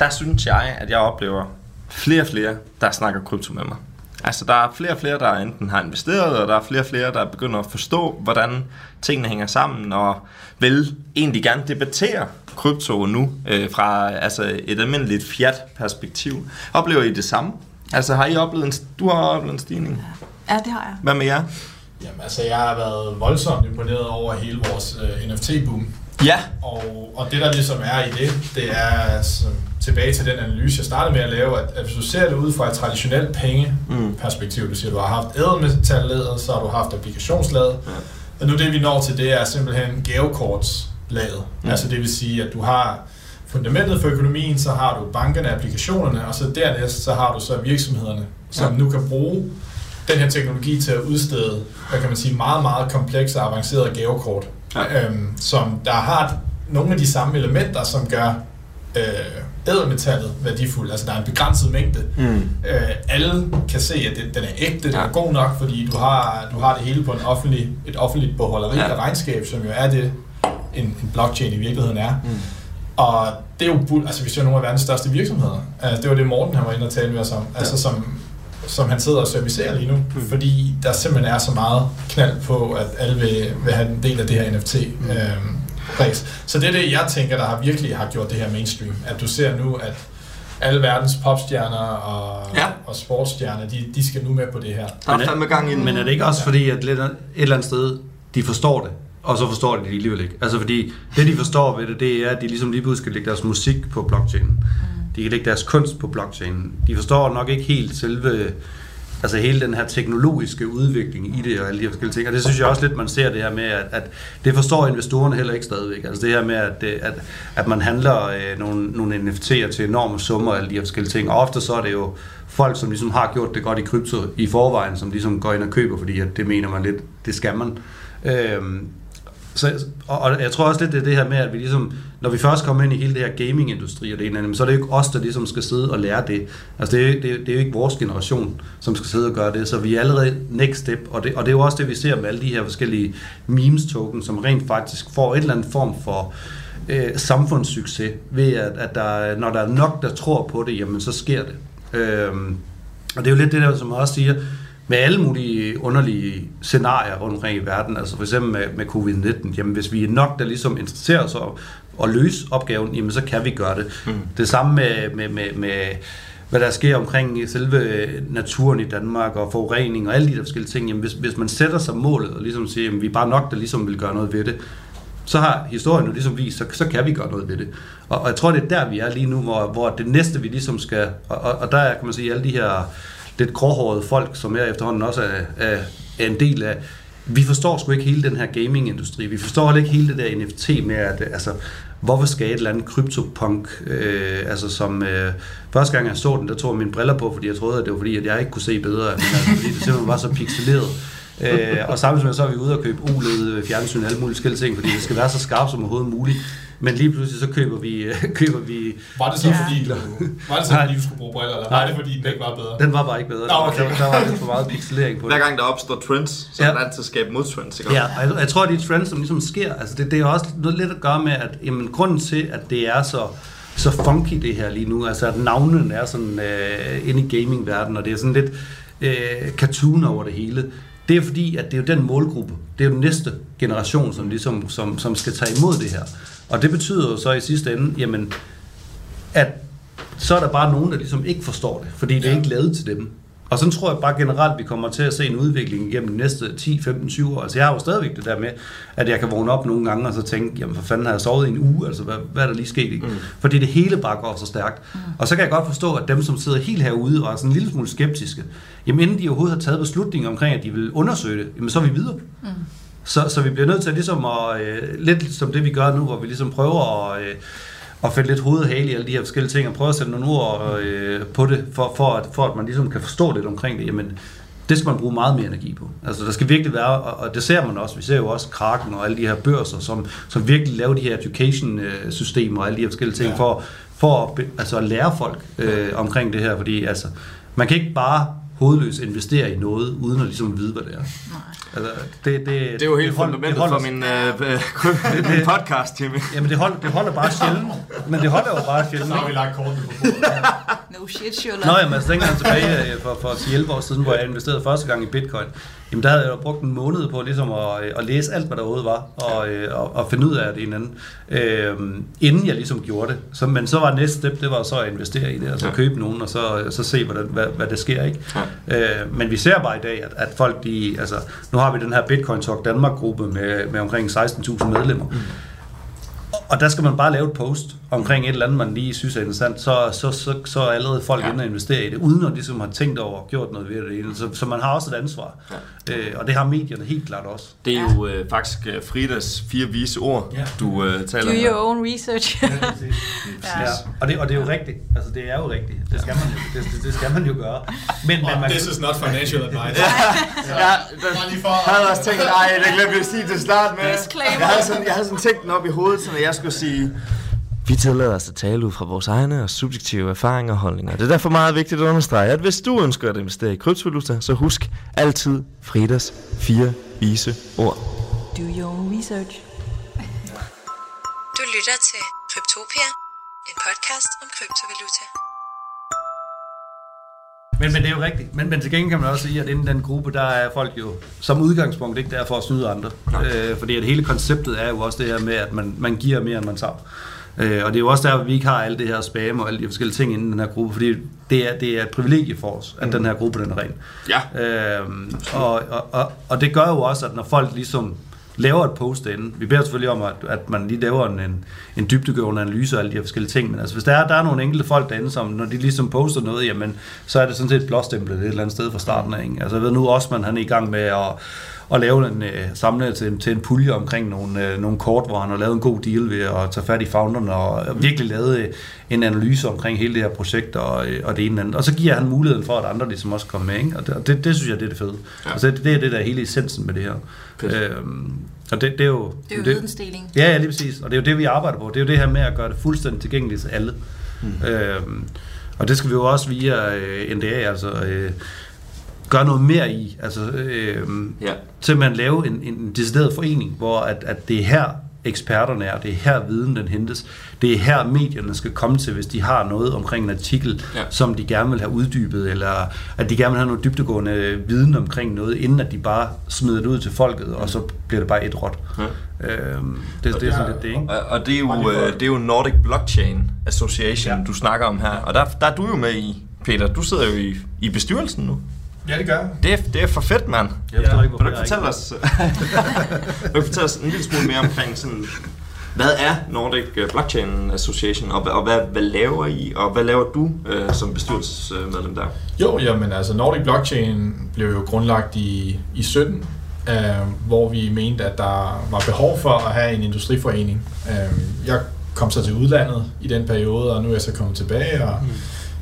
der synes jeg, at jeg oplever flere og flere, der snakker krypto med mig. Altså, der er flere og flere, der enten har investeret, og der er flere og flere, der begynder at forstå, hvordan tingene hænger sammen, og vil egentlig gerne debattere krypto nu, øh, fra altså et almindeligt fiat-perspektiv. Oplever I det samme? Altså, har I oplevet en, du har oplevet en stigning? Ja, det har jeg. Hvad med jer? Jamen, altså, jeg har været voldsomt imponeret over hele vores øh, NFT-boom. Ja. Og, og det der ligesom er i det, det er altså, tilbage til den analyse, jeg startede med at lave, at, at hvis du ser det ud fra et traditionelt pengeperspektiv, du siger, du har haft ædelmetallet, så har du haft applikationslaget, ja. og nu det vi når til, det er simpelthen gavekortslaget. Mm. Altså det vil sige, at du har fundamentet for økonomien, så har du bankerne, applikationerne, og så dernæst, så har du så virksomhederne, som ja. nu kan bruge den her teknologi til at udstede, hvad kan man sige, meget, meget komplekse og avancerede gavekort, ja. øhm, som der har nogle af de samme elementer, som gør øh, ædelmetallet værdifuldt. Altså der er en begrænset mængde. Mm. Øh, alle kan se, at det, den er ægte, den Ja. er god nok, fordi du har, du har det hele på en offentlig, et offentligt beholderi Ja. ja. af regnskab, som jo er det, en, en blockchain i virkeligheden er. Mm. Og det er jo, altså vi ser nogle af verdens største virksomheder. Altså, det var det Morten, han var inde og tale med os om. Altså som, som han sidder og servicerer lige nu, mm. fordi der simpelthen er så meget knald på, at alle vil, vil have en del af det her NFT. Mm. Øhm, race. Så det er det, jeg tænker, der har virkelig har gjort det her mainstream. At du ser nu, at alle verdens popstjerner og, Ja. og sportsstjerner, de, de skal nu med på det her. Der er Men er- fandme gang i. Men er det ikke også fordi, at lidt, et eller andet sted, de forstår det, og så forstår de det alligevel ikke? Altså fordi, det de forstår ved det, det er, at de ligesom lige pludselig skal lægge deres musik på blockchainen. De kan lægge deres kunst på blockchainen. De forstår nok ikke helt selve altså hele den her teknologiske udvikling i det og alle de her forskellige ting. Og det synes jeg også lidt, man ser det her med, at, at det forstår investorerne heller ikke stadigvæk. Altså det her med, at, at, at man handler øh, nogle, nogle NFT'er til enorme summer og alle de her forskellige ting. Og ofte så er det jo folk, som ligesom har gjort det godt i krypto i forvejen, som ligesom går ind og køber, fordi at det mener man lidt, det skal man. Øhm, så, og, og jeg tror også lidt, det er det her med, at vi ligesom, når vi først kommer ind i hele det her gaming-industri og det ene, andet, så er det jo ikke os, der ligesom skal sidde og lære det. Altså det er, det, er, det er jo ikke vores generation, som skal sidde og gøre det, så vi er allerede next step, og det, og det er jo også det, vi ser med alle de her forskellige memes-token, som rent faktisk får en eller anden form for øh, samfundssucces, ved at, at der, når der er nok, der tror på det, jamen så sker det. Øh, og det er jo lidt det der, som jeg også siger, med alle mulige underlige scenarier rundt omkring i verden, altså for eksempel med, med covid-19, jamen hvis vi er nok, der ligesom interesserer os og, og løse opgaven, jamen så kan vi gøre det. Mm. Det samme med, med, med, med hvad der sker omkring selve naturen i Danmark og forurening og alle de der forskellige ting, jamen hvis, hvis man sætter sig målet og ligesom siger, jamen vi er bare nok, der ligesom vil gøre noget ved det, så har historien jo ligesom vist, så, så kan vi gøre noget ved det. Og, og jeg tror, det er der, vi er lige nu, hvor, hvor det næste, vi ligesom skal... Og, og, og der er, kan man sige, alle de her lidt gråhårede folk, som jeg efterhånden også er, er, er en del af, vi forstår sgu ikke hele den her gaming-industri. Vi forstår heller ikke hele det der NFT med, at altså, hvorfor skal et eller andet kryptopunk, øh, altså som øh, første gang jeg så den, der tog jeg mine briller på, fordi jeg troede, at det var fordi, at jeg ikke kunne se bedre, men altså, fordi det simpelthen var så pixeleret. Øh, og samtidig med, så er vi ude og købe OLED fjernsyn og alle mulige forskellige ting, fordi det skal være så skarpt som overhovedet muligt. Men lige pludselig så køber vi, køber vi Var det så Ja. fordi, du, var det så fordi, du skulle bruge briller, eller var Nej. det fordi, den ikke var bedre? den var bare ikke bedre. Nå, okay. der, der, var lidt for meget pixelering på det. Hver gang der opstår trends, så Ja. er der altid skabe modtrends, ikke? Ja, og jeg, jeg tror, at de trends, som ligesom sker, altså det, det er også noget lidt at gøre med, at jamen, grunden til, at det er så, så funky det her lige nu, altså at navnen er sådan øh, inde i gamingverdenen, og det er sådan lidt øh, cartoon over det hele, det er fordi, at det er jo den målgruppe, det er jo den næste generation, som, ligesom, som, som skal tage imod det her. Og det betyder jo så i sidste ende, jamen, at så er der bare nogen, der ligesom ikke forstår det, fordi det er Ja. ikke lavet til dem. Og sådan tror jeg bare generelt, vi kommer til at se en udvikling igennem de næste 10, 15, 20 år. Altså jeg har jo stadigvæk det der med, at jeg kan vågne op nogle gange og så tænke, jamen for fanden har jeg sovet i en uge, altså hvad, hvad er der lige sket? Ikke? Mm. Fordi det hele bare går så stærkt. Mm. Og så kan jeg godt forstå, at dem, som sidder helt herude og er sådan en lille smule skeptiske, jamen inden de overhovedet har taget beslutningen omkring, at de vil undersøge det, jamen så er vi videre. Mm. Så, så vi bliver nødt til at ligesom at, øh, lidt som det vi gør nu, hvor vi ligesom prøver at, øh, at finde lidt hoved og hale i alle de her forskellige ting, og prøve at sætte nogle ord øh, på det, for, for, at, for at man ligesom kan forstå lidt omkring det, jamen det skal man bruge meget mere energi på. Altså der skal virkelig være, og, det ser man også, vi ser jo også Kraken og alle de her børser, som, som virkelig laver de her education-systemer og alle de her forskellige ting, Ja. for, for at, altså at lære folk øh, omkring det her, fordi altså, man kan ikke bare hovedløst investere i noget, uden at ligesom vide, hvad det er. Altså, det, det, Det er jo helt hold- fundamentet holder- for min, øh, min podcast, Jimmy. Jamen det holder, det holder bare sjældent, men det holder jo bare sjældent. Så har vi lagt kortene på bordet. No shit, Sherlock. Nå jamen, altså dengang tilbage øh, for, for 10-11 år siden, hvor jeg investerede første gang i bitcoin, jamen der havde jeg jo brugt en måned på ligesom at, øh, at læse alt, hvad der overhovedet var, og, øh, og, og finde ud af det en anden, øh, inden jeg ligesom gjorde det. Så, men så var næste step, det var så at investere i det, altså Ja. ja. købe nogen, og så, så se, hvordan, hvad, hvad der sker, ikke? Ja. Øh, men vi ser bare i dag, at, at folk, de, altså, nu har vi den her Bitcoin Talk Danmark-gruppe med, med omkring 16.000 medlemmer, mm. Og der skal man bare lave et post omkring et eller andet, man lige synes er interessant, så, så, så, så er allerede folk Ja. ja. inde og investere i det, uden at ligesom har tænkt over og gjort noget ved det. Så, så man har også et ansvar. Ja. Øh, og det har medierne helt klart også. Det er jo øh, faktisk øh, Fridas fire vise ord, Ja. du øh, Do taler om. your own research. Ja. Ja. Og, det, og det er jo rigtigt. Altså, det er jo rigtigt. Det skal man jo, det, det, det skal man jo gøre. Men, men man, this is not financial advice. Ja, Bare lige for... jeg havde også tænkt, nej, det glemte jeg at sige til start med. Disclaimer. Jeg havde, sådan, jeg havde sådan tænkt den op i hovedet, så jeg skulle sige, vi tillader os at tale ud fra vores egne og subjektive erfaringer og holdninger. Det er derfor meget vigtigt at understrege, at hvis du ønsker at investere i kryptovaluta, så husk altid Fridas fire vise ord. Do your research. Du lytter til Kryptopia, en podcast om kryptovaluta. men, men det er jo rigtigt. Men, men til gengæld kan man også sige, at inden den gruppe, der er folk jo som udgangspunkt ikke der for at snyde andre. Øh, fordi at hele konceptet er jo også det her med, at man, man giver mere, end man tager. Øh, og det er jo også der, at vi ikke har alle det her spam og alle de forskellige ting inden den her gruppe, fordi det er, det er et privilegie for os, at den her gruppe den er ren. Ja. Øhm, og, og, og, og det gør jo også, at når folk ligesom laver et post derinde. Vi beder selvfølgelig om, at, at man lige laver en, en, en dybdegående analyse af alle de her forskellige ting, men altså hvis der er, der er nogle enkelte folk derinde, som når de ligesom poster noget, jamen så er det sådan set blåstemplet et eller andet sted fra starten af. Ikke? Altså jeg ved nu også, man han er i gang med at at lave en øh, samle til, til en pulje omkring nogle, øh, nogle kort, hvor han har lavet en god deal ved at tage fat i founderne og virkelig lavet øh, en analyse omkring hele det her projekt og, øh, og det ene eller andet. Og så giver han muligheden for, at andre ligesom også kommer med. Ikke? Og, det, og det, det, synes jeg, det er det fede. Ja. Altså, det, det er det, der er hele essensen med det her. Øhm, og det, det er jo... Det er jo det, vidensdeling. Ja, ja, lige præcis. Og det er jo det, vi arbejder på. Det er jo det her med at gøre det fuldstændig tilgængeligt til alle. Mm. Øhm, og det skal vi jo også via øh, NDA, altså øh, gøre noget mere i. Altså øh, Ja. simpelthen lave en, en decideret forening, hvor at, at det er her eksperterne er, det er her viden den hentes, det er her medierne skal komme til, hvis de har noget omkring en artikel, Ja. som de gerne vil have uddybet, eller at de gerne vil have noget dybtegående viden omkring noget, inden at de bare smider det ud til folket, og så bliver det bare et råt. Ja. Øhm, det, det er sådan lidt det, ikke? Og, og det, er jo, øh, det er jo Nordic Blockchain Association, ja. du snakker om her. Og der, der er du jo med i, Peter. Du sidder jo i, i bestyrelsen nu. Ja, det gør jeg. Det er, det er for fedt, mand. Jeg forstår ikke, Kan du ikke fortælle os, kan du fortælle os en lille smule mere omkring sådan, hvad er Nordic øh, Blockchain Association, og, hvad- og hvad, hvad laver I, og hvad laver du øh, som bestyrelsesmedlem der? Jo, jamen altså Nordic Blockchain blev jo grundlagt i, i 17, øh, hvor vi mente, at der var behov for at have en industriforening. Øh, jeg kom så til udlandet i den periode, og nu er jeg så kommet tilbage, og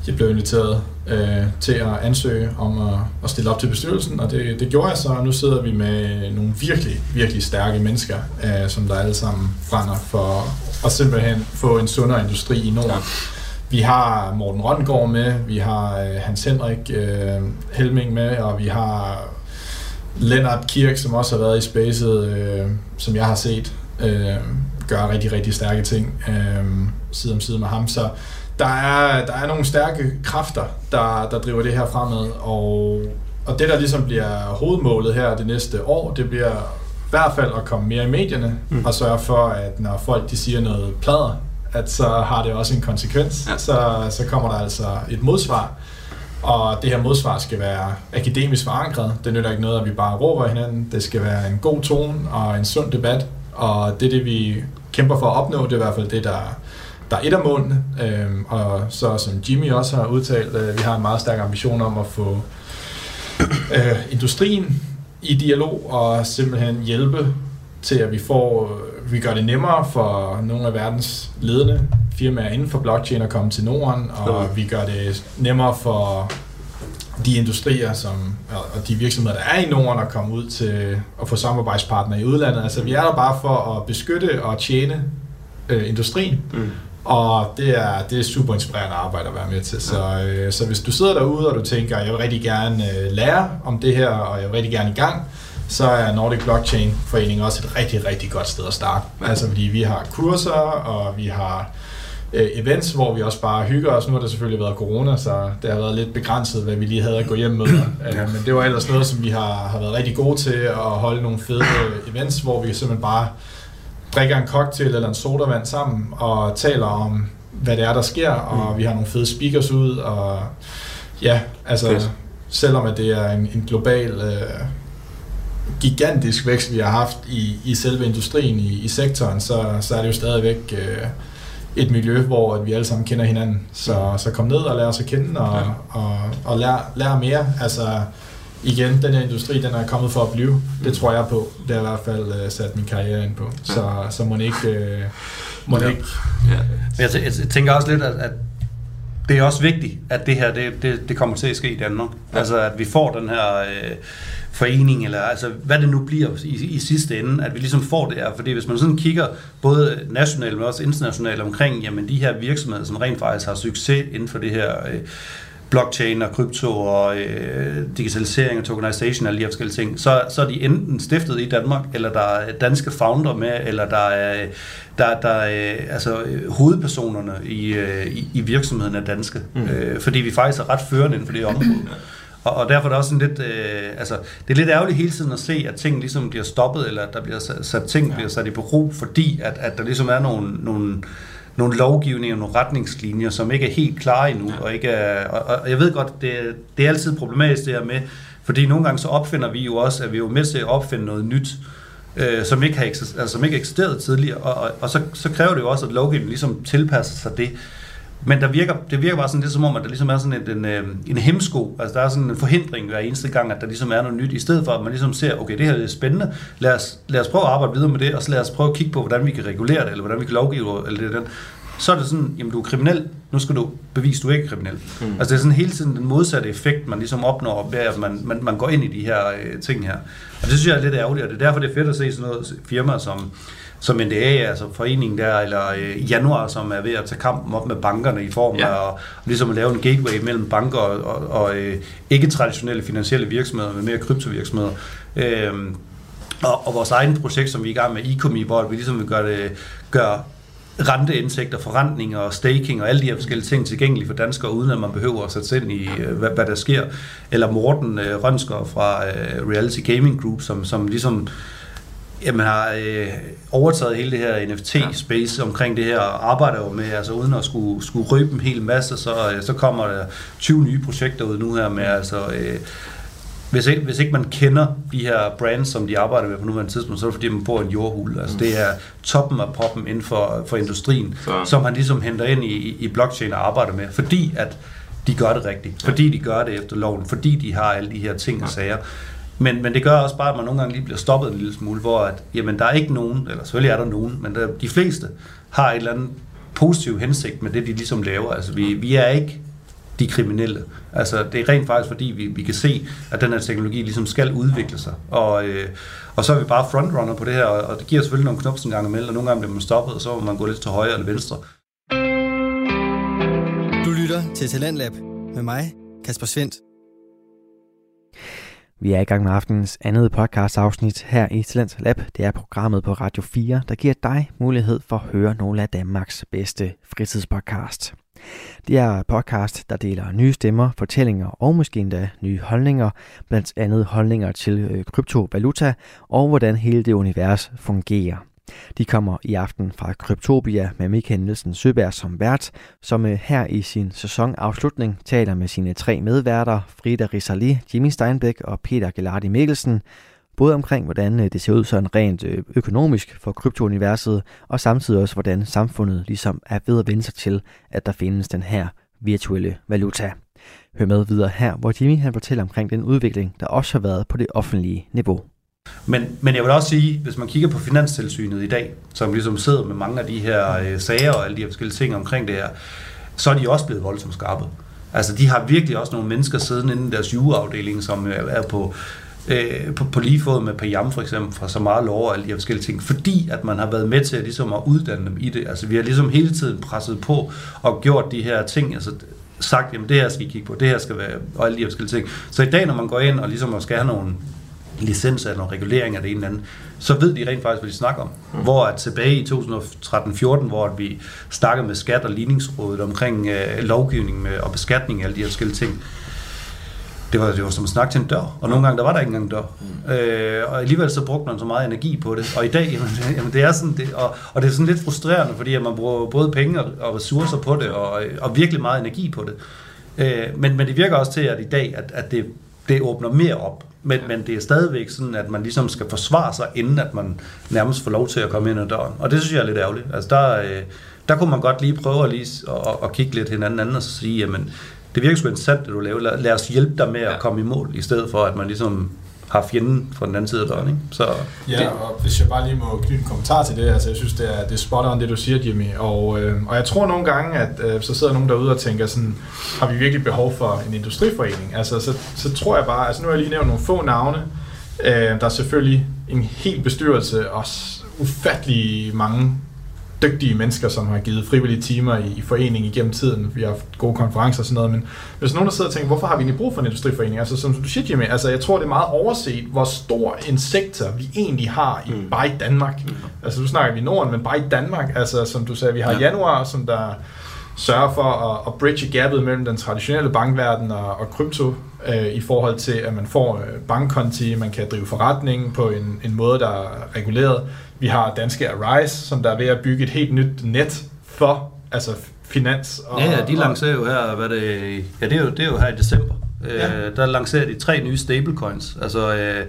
jeg blev inviteret øh, til at ansøge om at, at stille op til bestyrelsen, og det, det gjorde jeg så, og nu sidder vi med nogle virkelig, virkelig stærke mennesker, øh, som der alle sammen brænder for at simpelthen få en sundere industri i Norden. Ja. Vi har Morten Røngaard med, vi har øh, Hans Henrik øh, Helming med, og vi har Lennart Kirk, som også har været i spacet, øh, som jeg har set øh, gøre rigtig, rigtig stærke ting øh, side om side med ham. Så der er, der er nogle stærke kræfter, der, der driver det her fremad, og, og det, der ligesom bliver hovedmålet her det næste år, det bliver i hvert fald at komme mere i medierne, mm. og sørge for, at når folk de siger noget plader, at så har det også en konsekvens. Ja. Så, så kommer der altså et modsvar. Og det her modsvar skal være akademisk forankret. Det nytter ikke noget, at vi bare råber hinanden. Det skal være en god tone og en sund debat. Og det er det, vi kæmper for at opnå. Det er i hvert fald det, der, der er et af målene. Øhm, og så som Jimmy også har udtalt, øh, vi har en meget stærk ambition om at få øh, industrien i dialog og simpelthen hjælpe til, at vi får vi gør det nemmere for nogle af verdens ledende firmaer inden for blockchain at komme til Norden, og vi gør det nemmere for de industrier som, og og de virksomheder, der er i Norden, at komme ud til at få samarbejdspartnere i udlandet. Altså, vi er der bare for at beskytte og tjene øh, industrien, Mm. Og det er, det er super inspirerende arbejde at være med til. Så, øh, så hvis du sidder derude, og du tænker, jeg vil rigtig gerne øh, lære om det her, og jeg vil rigtig gerne i gang, så er Nordic Blockchain Forening også et rigtig, rigtig godt sted at starte. Altså fordi vi har kurser, og vi har øh, events, hvor vi også bare hygger os. Nu har der selvfølgelig været corona, så det har været lidt begrænset, hvad vi lige havde at gå hjem med. Øh, Men det var ellers noget, som vi har, har været rigtig gode til at holde nogle fede events, hvor vi simpelthen bare drikker en cocktail eller en sodavand sammen og taler om, hvad det er, der sker, og vi har nogle fede speakers ud, og ja, altså Fedt. selvom at det er en, en global øh, gigantisk vækst, vi har haft i, i selve industrien, i, i sektoren, så, så er det jo stadigvæk øh, et miljø, hvor at vi alle sammen kender hinanden. Så, så kom ned og lær os at kende, og, Ja. ja. og, og lær, lær mere. Altså, igen, den her industri, den er kommet for at blive. Det tror jeg på. Det har i hvert fald øh, sat min karriere ind på. Så, så må ikke... Øh, må Ja. ikke Ja. Men jeg, tæ- jeg tænker også lidt, at, at det er også vigtigt, at det her det, det, det kommer til at ske i Danmark. Ja. Altså, at vi får den her øh, forening, eller altså, hvad det nu bliver i, i sidste ende, at vi ligesom får det her. Fordi hvis man sådan kigger både nationalt, men også internationalt omkring, jamen de her virksomheder, som rent faktisk har succes inden for det her øh, blockchain og krypto og øh, digitalisering og tokenization og alle de her forskellige ting, så, så er de enten stiftet i Danmark, eller der er danske founder med, eller der er, der, der er altså, øh, hovedpersonerne i, øh, i, i virksomheden er danske. Mm. Øh, fordi vi faktisk er ret førende inden for det område. Og, og derfor er det også sådan lidt, øh, altså, det er lidt ærgerligt hele tiden at se, at ting ligesom bliver stoppet, eller at der bliver sat, sat ting ja. bliver sat i bero, fordi at, at der ligesom er nogle, nogle, nogle lovgivninger, nogle retningslinjer, som ikke er helt klare endnu, ja. og, ikke er, og, og jeg ved godt, det, det er altid problematisk det her med, fordi nogle gange så opfinder vi jo også, at vi er jo med til at opfinde noget nyt, øh, som, ikke har eksist- altså, som ikke eksisterede tidligere, og, og, og så, så kræver det jo også, at lovgivningen ligesom tilpasser sig det. Men der virker, det virker bare sådan lidt som om, at der ligesom er sådan en, en, øh, en hemsko, altså der er sådan en forhindring hver eneste gang, at der ligesom er noget nyt, i stedet for at man ligesom ser, okay, det her er spændende, lad os, lad os prøve at arbejde videre med det, og så lad os prøve at kigge på, hvordan vi kan regulere det, eller hvordan vi kan lovgive, eller det den. Så er det sådan, jamen du er kriminel, nu skal du bevise, at du ikke er kriminel. Mm. Altså det er sådan hele tiden den modsatte effekt, man ligesom opnår, ved at man, man, man går ind i de her øh, ting her. Og det synes jeg er lidt ærgerligt, og det er derfor, det er fedt at se sådan noget firma som som NDA, altså foreningen der, eller øh, Januar, som er ved at tage kampen op med bankerne i form Ja. af at, ligesom at lave en gateway mellem banker og, og, og øh, ikke-traditionelle finansielle virksomheder, men mere kryptovirksomheder. Øhm, og, og vores egen projekt, som vi er i gang med, Ecomi, hvor vi ligesom vil gøre, det, gøre renteindtægter, forrentning og staking og alle de her forskellige ting tilgængelige for danskere, uden at man behøver at sætte sig ind i, øh, hvad, hvad der sker. Eller Morten øh, Rønsker fra øh, Reality Gaming Group, som, som ligesom jamen, har øh, overtaget hele det her NFT-space omkring det her, og arbejder jo med, altså uden at skulle, skulle røbe en hel masse, så, øh, så kommer der 20 nye projekter ud nu her med, altså... Øh, hvis ikke, hvis ikke man kender de her brands, som de arbejder med på nuværende tidspunkt, så er det fordi, man får en jordhul. Altså det er toppen af poppen inden for, for industrien, Så- som han ligesom henter ind i, i blockchain og arbejder med, fordi at de gør det rigtigt, fordi de gør det efter loven, fordi de har alle de her ting og sager. Men, men det gør også bare, at man nogle gange lige bliver stoppet en lille smule, hvor at, jamen, der er ikke nogen, eller selvfølgelig er der nogen, men der, de fleste har et eller andet positiv hensigt med det, de ligesom laver. Altså vi, vi er ikke de kriminelle. Altså, det er rent faktisk, fordi vi, vi kan se, at den her teknologi ligesom skal udvikle sig. Og, øh, og så er vi bare frontrunner på det her, og og det giver selvfølgelig nogle knups en gang imellem, og nogle gange bliver man stoppet, og så må man gå lidt til højre eller venstre. Du lytter til Talentlab med mig, Kasper Svendt. Vi er i gang med aftenens andet podcast afsnit her i Talent Lab. Det er programmet på Radio 4, der giver dig mulighed for at høre nogle af Danmarks bedste fritidspodcast. Det er podcast, der deler nye stemmer, fortællinger og måske endda nye holdninger, blandt andet holdninger til øh, kryptovaluta og hvordan hele det univers fungerer. De kommer i aften fra Kryptopia med Michael Nielsen Søberg som vært, som øh, her i sin sæsonafslutning taler med sine tre medværter, Frida Risali, Jimmy Steinbeck og Peter Gelardi Mikkelsen, både omkring, hvordan øh, det ser ud sådan rent øh, økonomisk for kryptouniverset, og samtidig også, hvordan samfundet ligesom er ved at vende sig til, at der findes den her virtuelle valuta. Hør med videre her, hvor Jimmy han fortæller omkring den udvikling, der også har været på det offentlige niveau. Men, men jeg vil også sige, hvis man kigger på Finanstilsynet i dag, som ligesom sidder med mange af de her øh, sager og alle de her forskellige ting omkring det her, så er de også blevet voldsomt skarpe. Altså, de har virkelig også nogle mennesker siddende inde i deres jureafdeling, som øh, er på, øh, på, på lige fod med Payam for eksempel, fra Samar Lov og alle de her forskellige ting, fordi at man har været med til at, ligesom at uddanne dem i det. Altså, vi har ligesom hele tiden presset på og gjort de her ting, altså sagt, jamen det her skal I kigge på, det her skal være, og alle de her forskellige ting. Så i dag, når man går ind og ligesom skal have nogle licens eller noget regulering af det ene eller andet, så ved de rent faktisk, hvad de snakker om. Mm. Hvor at tilbage i 2013-14, hvor at vi snakkede med Skat og Ligningsrådet omkring øh, lovgivning med, og beskatning af alle de her forskellige ting, det var, det var som at snakke til en dør, og nogle gange der var der ikke engang en dør. Mm. Øh, og alligevel så brugte man så meget energi på det. Og i dag, jamen, det- jamen, det er sådan, det, og, og det er sådan lidt frustrerende, fordi at man bruger både penge og, og ressourcer på det, og, og virkelig meget energi på det. Øh, men, men det virker også til, at i dag, at, at det, det åbner mere op. Men, men det er stadigvæk sådan, at man ligesom skal forsvare sig, inden at man nærmest får lov til at komme ind ad døren. Og det synes jeg er lidt ærgerligt. Altså der, øh, der kunne man godt lige prøve at, lige, at, at, kigge lidt hinanden anden og sige, jamen, det virker sgu interessant, det du laver. Lad os hjælpe dig med at komme i mål, i stedet for, at man ligesom har fjenden fra den anden side af døren. Ikke? Så, Ja, og hvis jeg bare lige må knytte en kommentar til det, altså jeg synes, det er, det er spot on, det du siger, Jimmy, og, øh, og jeg tror nogle gange, at øh, så sidder nogen derude og tænker sådan, har vi virkelig behov for en industriforening? Altså så, så tror jeg bare, altså nu har jeg lige nævnt nogle få navne, øh, der er selvfølgelig en hel bestyrelse og ufattelig mange dygtige mennesker, som har givet frivillige timer i, i foreningen igennem tiden. Vi har haft gode konferencer og sådan noget, men hvis nogen der sidder og tænker, hvorfor har vi egentlig brug for en industriforening? Altså som du siger, Jimmy, altså jeg tror, det er meget overset, hvor stor en sektor vi egentlig har i, mm. bare i Danmark. Mm. Altså nu snakker vi i Norden, men bare i Danmark. Altså som du sagde, vi har ja. januar, som der sørger for at, at bridge gapet mellem den traditionelle bankverden og, og krypto øh, i forhold til, at man får øh, bankkonti, man kan drive forretning på en, en måde, der er reguleret. Vi har danske Arise, som der er ved at bygge et helt nyt net for altså finans. Og, ja, ja, de lancerer jo her, hvad det, ja, det er jo, det er jo her i december. Ja. Ja. Øh, der lancerer de tre nye stablecoins. Altså, øh,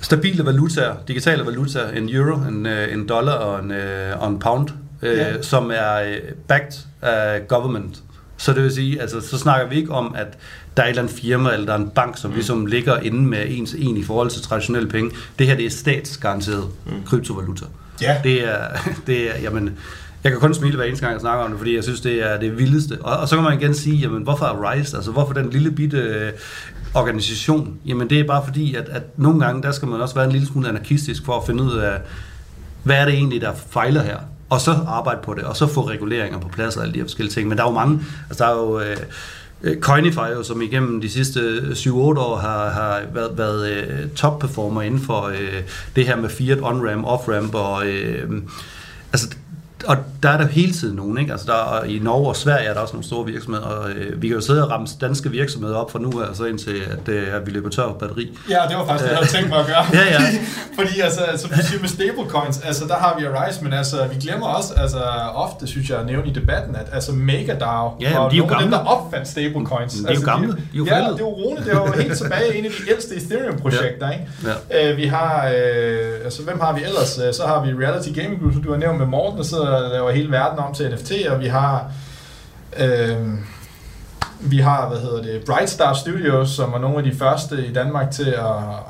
stabile valutaer, digitale valutaer, en euro, en, øh, en dollar og en, øh, og en pound, øh, Ja. som er øh, backed af government. Så det vil sige, altså, så snakker vi ikke om, at der er et eller andet firma, eller der er en bank, som mm. ligesom ligger inde med en til en i forhold til traditionelle penge. Det her, det er statsgaranteret mm. kryptovaluta. Ja. Det er, det er, jamen, jeg kan kun smile hver eneste gang, jeg snakker om det, fordi jeg synes, det er det vildeste. Og, og så kan man igen sige, jamen, hvorfor er RISE, altså hvorfor den lille bitte øh, organisation? Jamen, det er bare fordi, at, at nogle gange, der skal man også være en lille smule anarkistisk for at finde ud af, hvad er det egentlig, der fejler her? Og så arbejde på det, og så få reguleringer på plads og alle de her forskellige ting. Men der er jo mange, altså der er jo... Øh, øh Coinify, jo, som igennem de sidste 7-8 år har, har været, været øh, top-performer inden for øh, det her med fiat on-ramp, off-ramp, og øh, altså, og der er der hele tiden nogen, ikke? Altså der, og i Norge og Sverige er der også nogle store virksomheder, og øh, vi kan jo sidde og ramme danske virksomheder op fra nu her, så indtil at, øh, at vi løber tør på batteri. Ja, det var faktisk det, jeg havde tænkt mig at gøre. Ja, ja. Fordi altså, som du siger med stablecoins, altså der har vi Arise, men altså vi glemmer også, altså ofte synes jeg at nævne i debatten, at altså MakerDAO Ja, var de er jo nogle af dem, der opfandt stablecoins. De er jo altså, gamle. De er jo ja, forældede. det var Rune, det var jo helt tilbage en af de ældste Ethereum-projekter, ikke? Ja. Øh, vi har, øh, altså hvem har vi ellers? Øh, Så har vi Reality Gaming Group, som du har nævnt med Morten, der sidder og laver hele verden om til NFT, og vi har... Øh, vi har, hvad hedder det, Bright Star Studios, som var nogle af de første i Danmark til at,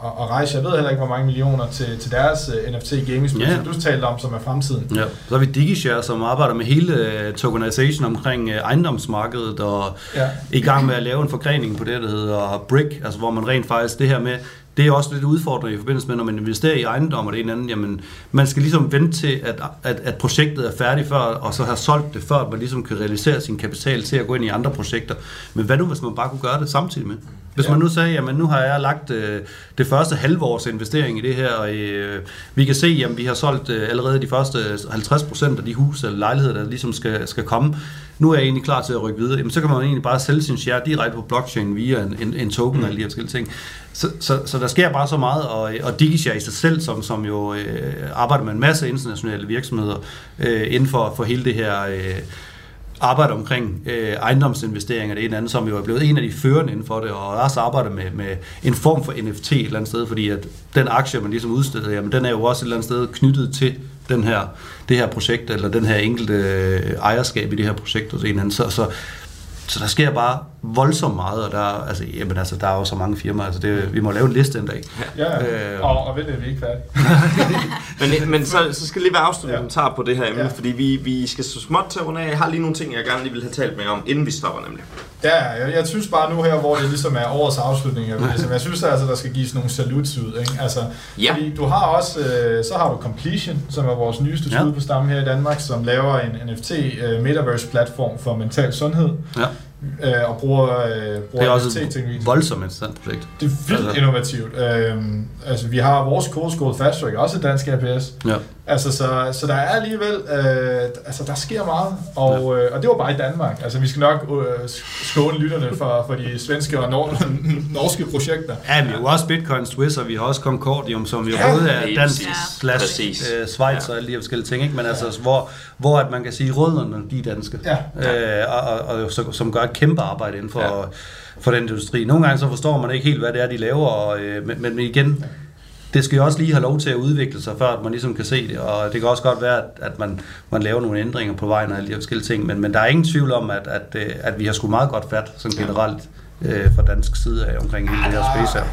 at, at rejse, jeg ved heller ikke, hvor mange millioner til, til deres uh, NFT gaming spil, Ja. som du talte om, som er fremtiden. Ja. Så har vi DigiShare, som arbejder med hele øh, tokenization omkring øh, ejendomsmarkedet, og Ja. er i gang med at lave en forgrening på det, der hedder BRIC, altså hvor man rent faktisk det her med, det er også lidt udfordrende i forbindelse med, når man investerer i ejendom og det ene andet, jamen, man skal ligesom vente til, at, at, at projektet er færdigt før, og så have solgt det, før at man ligesom kan realisere sin kapital til at gå ind i andre projekter. Men hvad nu, hvis man bare kunne gøre det samtidig med? Hvis Ja. man nu sagde, jamen nu har jeg lagt øh, det første halve års investering i det her, og øh, vi kan se, jamen vi har solgt øh, allerede de første 50% af de huse eller lejligheder, der ligesom skal, skal komme. Nu er jeg egentlig klar til at rykke videre. Jamen så kan man egentlig bare sælge sin share direkte på blockchain via en, en, en token mm. og alle de her forskellige ting. Så, så, så der sker bare så meget, og, og DigiShare i sig selv, som, som jo øh, arbejder med en masse internationale virksomheder øh, inden for, for hele det her... Øh, arbejde omkring øh, ejendomsinvesteringer, det ene eller andet, som jo er blevet en af de førende inden for det, og også arbejder med, med en form for NFT et eller andet sted, fordi at den aktie, man ligesom udsteder, jamen den er jo også et eller andet sted knyttet til den her, det her projekt, eller den her enkelte øh, ejerskab i det her projekt, og en anden. Så, så, så der sker bare voldsomt meget, og der, er- altså, jamen, altså, der er jo så mange firmaer, altså det, vi må lave en liste en dag. Ja, Øh. og, og vent, lidt, vi er ikke færdige. Men, men så, så skal lige være afsluttende Ja. kommentar på det her emne, Ja. ja. fordi vi, vi skal så småt til runde af. Jeg har lige nogle ting, jeg gerne lige vil have talt med om, inden vi stopper nemlig. Ja, jeg, jeg synes bare nu her, hvor det ligesom er årets afslutning, jeg, ligesom, jeg synes altså, der skal gives nogle saluts ud. Ikke? Altså, Ja. Fordi du har også, øh, så har du Completion, som er vores nyeste Ja. skud på stammen her i Danmark, som laver en NFT øh, metaverse platform for mental sundhed, Ja. Øh, og bruger, øh, Det bruger er også et voldsomt interessant projekt. Det er vildt Altså. innovativt. Øhm, altså, vi har vores Code School Fast Track, også et dansk APS. Ja. Altså, så, så der er alligevel, øh, altså der sker meget, og, øh, og det var bare i Danmark. Altså, vi skal nok øh, skåne lytterne for, for de svenske og nor- norske projekter. Ja, vi har jo også Bitcoin Swiss, og vi har også Concordium, som jo Ja, både er dansk præcis. slash øh, Schweiz og alle de her forskellige ting, ikke? men altså, hvor, hvor at man kan sige, rødderne, de er danske, Ja. øh, og, og, og, så, som gør et kæmpe arbejde inden for, Ja. ja. for den industri. Nogle gange så forstår man ikke helt, hvad det er, de laver, og, øh, men, men igen, det skal jo også lige have lov til at udvikle sig, før at man ligesom kan se det, og det kan også godt være, at, at man, man laver nogle ændringer på vejen og alle de forskellige ting, men, men der er ingen tvivl om, at, at, øh, at vi har sgu meget godt fat, sådan generelt, øh, fra dansk side af omkring hele det her space her.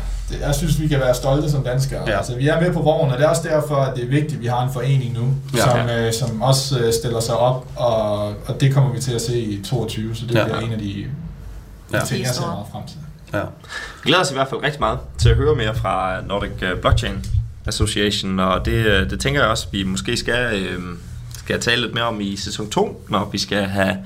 Jeg synes, vi kan være stolte som danskere. Ja. Altså, vi er med på vognen, og det er også derfor, at det er vigtigt, at vi har en forening nu, ja. Ja. som, øh, som også øh, stiller sig op, og, og det kommer vi til at se i 22, så det Ja. bliver en af de, de Ja. ting, jeg ser meget frem til. Ja. Vi glæder os i hvert fald rigtig meget til at høre mere fra Nordic øh, Blockchain Association, og det, øh, det tænker jeg også, vi måske skal, øh, skal tale lidt mere om i sæson 2, når vi skal have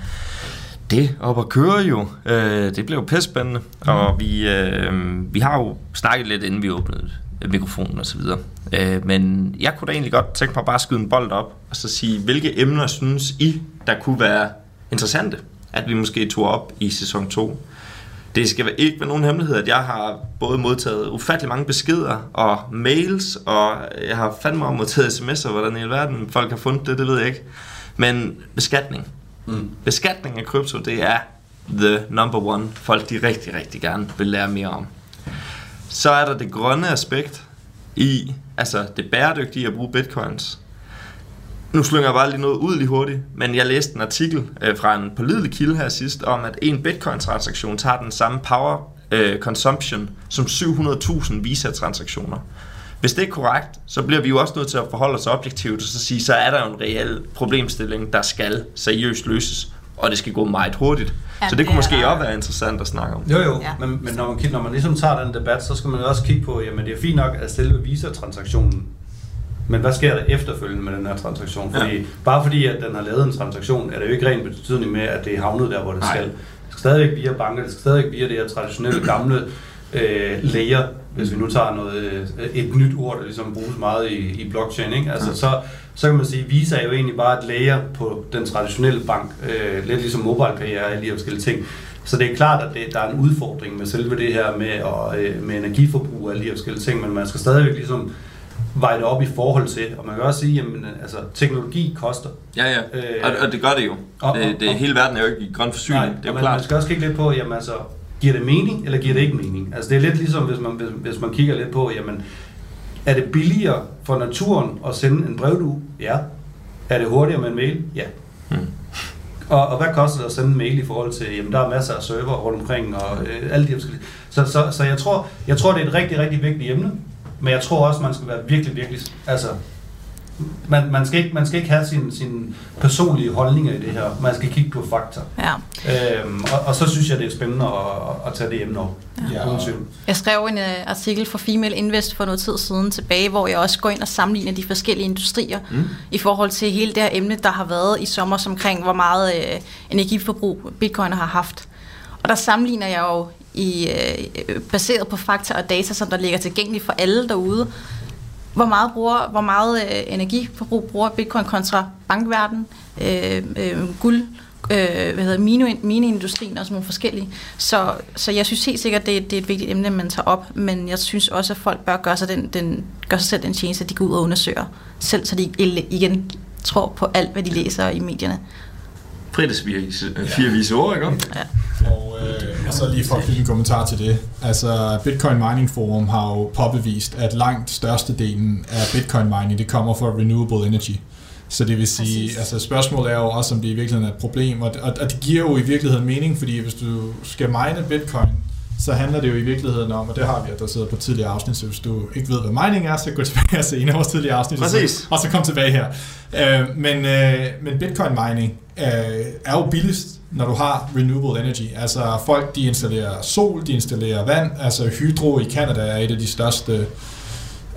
det op at køre jo. Øh, det bliver jo pissespændende, mm. og vi, øh, vi har jo snakket lidt, inden vi åbnede mikrofonen og så videre. Øh, men jeg kunne da egentlig godt tænke mig bare at skyde en bold op, og så sige, hvilke emner synes I, der kunne være interessante, at vi måske tog op i sæson 2. Det skal ikke være nogen hemmelighed, at jeg har både modtaget ufattelig mange beskeder og mails, og jeg har fandme modtaget sms'er, hvordan i alverden folk har fundet det, det ved jeg ikke. Men beskatning. Mm. Beskatning af krypto, det er the number one, folk de rigtig, rigtig gerne vil lære mere om. Så er der det grønne aspekt. i altså det bæredygtige at bruge bitcoins. Nu slynger jeg bare lige noget ud lige hurtigt, men jeg læste en artikel øh, fra en pålidelig kilde her sidst om, at en bitcoin-transaktion tager den samme power øh, consumption som 700.000 Visa-transaktioner. Hvis det er korrekt, så bliver vi jo også nødt til at forholde os objektivt og så sige, så er der jo en reel problemstilling, der skal seriøst løses, og det skal gå meget hurtigt. Ja, så det kunne det måske der. også være interessant at snakke om. Jo jo, Ja. men, men når, man, når man ligesom tager den debat, så skal man jo også kigge på, jamen det er fint nok at selve Visa-transaktionen, men hvad sker der efterfølgende med den her transaktion? Fordi, ja. Bare fordi, at den har lavet en transaktion, er det jo ikke rent betydning med, at det er havnet der, hvor det Nej. skal. Det skal stadigvæk via banker, det skal stadigvæk via det her traditionelle gamle øh, layer, hvis vi nu tager noget, øh, et nyt ord, der ligesom bruges meget i, i blockchain. Ikke? Altså, Ja. så, så kan man sige, Visa er jo egentlig bare et layer på den traditionelle bank, øh, lidt ligesom MobilePay er alle de her forskellige ting. Så det er klart, at det, der er en udfordring med selve det her med, og, øh, med energiforbrug og alle de her forskellige ting, men man skal stadigvæk ligesom veje det op i forhold til, og man kan også sige, at altså, teknologi koster. Ja, ja. Øh, Og, og det gør det jo. og- Det, det, og- hele verden er jo ikke i grøn forsyning. det er jo og man, klart. man skal også kigge lidt på, jamen altså, giver det mening, eller giver det ikke mening? Altså det er lidt ligesom, hvis man, hvis, hvis man kigger lidt på, jamen, er det billigere for naturen at sende en brevdue? Ja. Er det hurtigere med en mail? Ja. Hmm. Og, og hvad koster det at sende en mail i forhold til, jamen der er masser af server rundt omkring, og øh, alle de forskellige. Så, så, så jeg, tror, jeg tror, det er et rigtig, rigtig vigtigt emne, men jeg tror også, man skal være virkelig, virkelig, altså, man, man, skal, ikke, man skal ikke have sine sin personlige holdninger i det her. Man skal kigge på fakta. Ja. Øhm, og, og så synes jeg, det er spændende at, at tage det emne op. Ja, tvivl. Jeg skrev en uh, artikel for Female Invest for noget tid siden tilbage, hvor jeg også går ind og sammenligner de forskellige industrier mm. i forhold til hele det her emne, der har været i sommer omkring, hvor meget uh, energiforbrug bitcoin har haft. Og der sammenligner jeg jo i, uh, baseret på fakta og data, som der ligger tilgængeligt for alle derude, hvor meget, bruger, hvor meget øh, energiforbrug bruger bitcoin kontra bankverden, øh, øh, guld, øh, hvad hedder, mine, mineindustrien og sådan nogle forskellige. Så, så jeg synes helt sikkert, det, det er et vigtigt emne, man tager op, men jeg synes også, at folk bør gøre sig, den, den, gøre sig selv den tjeneste, at de går ud og undersøger selv, så de igen tror på alt, hvad de læser i medierne. Fredagsvise, fire vise ord, ikke? Og, øh, og så lige for at knytte en kommentar til det. Altså, Bitcoin Mining Forum har jo påbevist, at langt størstedelen af Bitcoin mining, det kommer fra renewable energy. Så det vil sige, Præcis. altså spørgsmålet er jo også, om det i virkeligheden er et problem, og, og, og det giver jo i virkeligheden mening, fordi hvis du skal mine Bitcoin, så handler det jo i virkeligheden om, og det har vi adresseret på tidligere afsnit, så hvis du ikke ved, hvad mining er, så gå tilbage og se en af vores tidligere afsnit, og så- Præcis. og så kom tilbage her. Øh, men, øh, men Bitcoin mining øh, er jo billigst, når du har renewable energy. Altså folk, de installerer sol, de installerer vand. Altså Hydro i Canada er et af de største,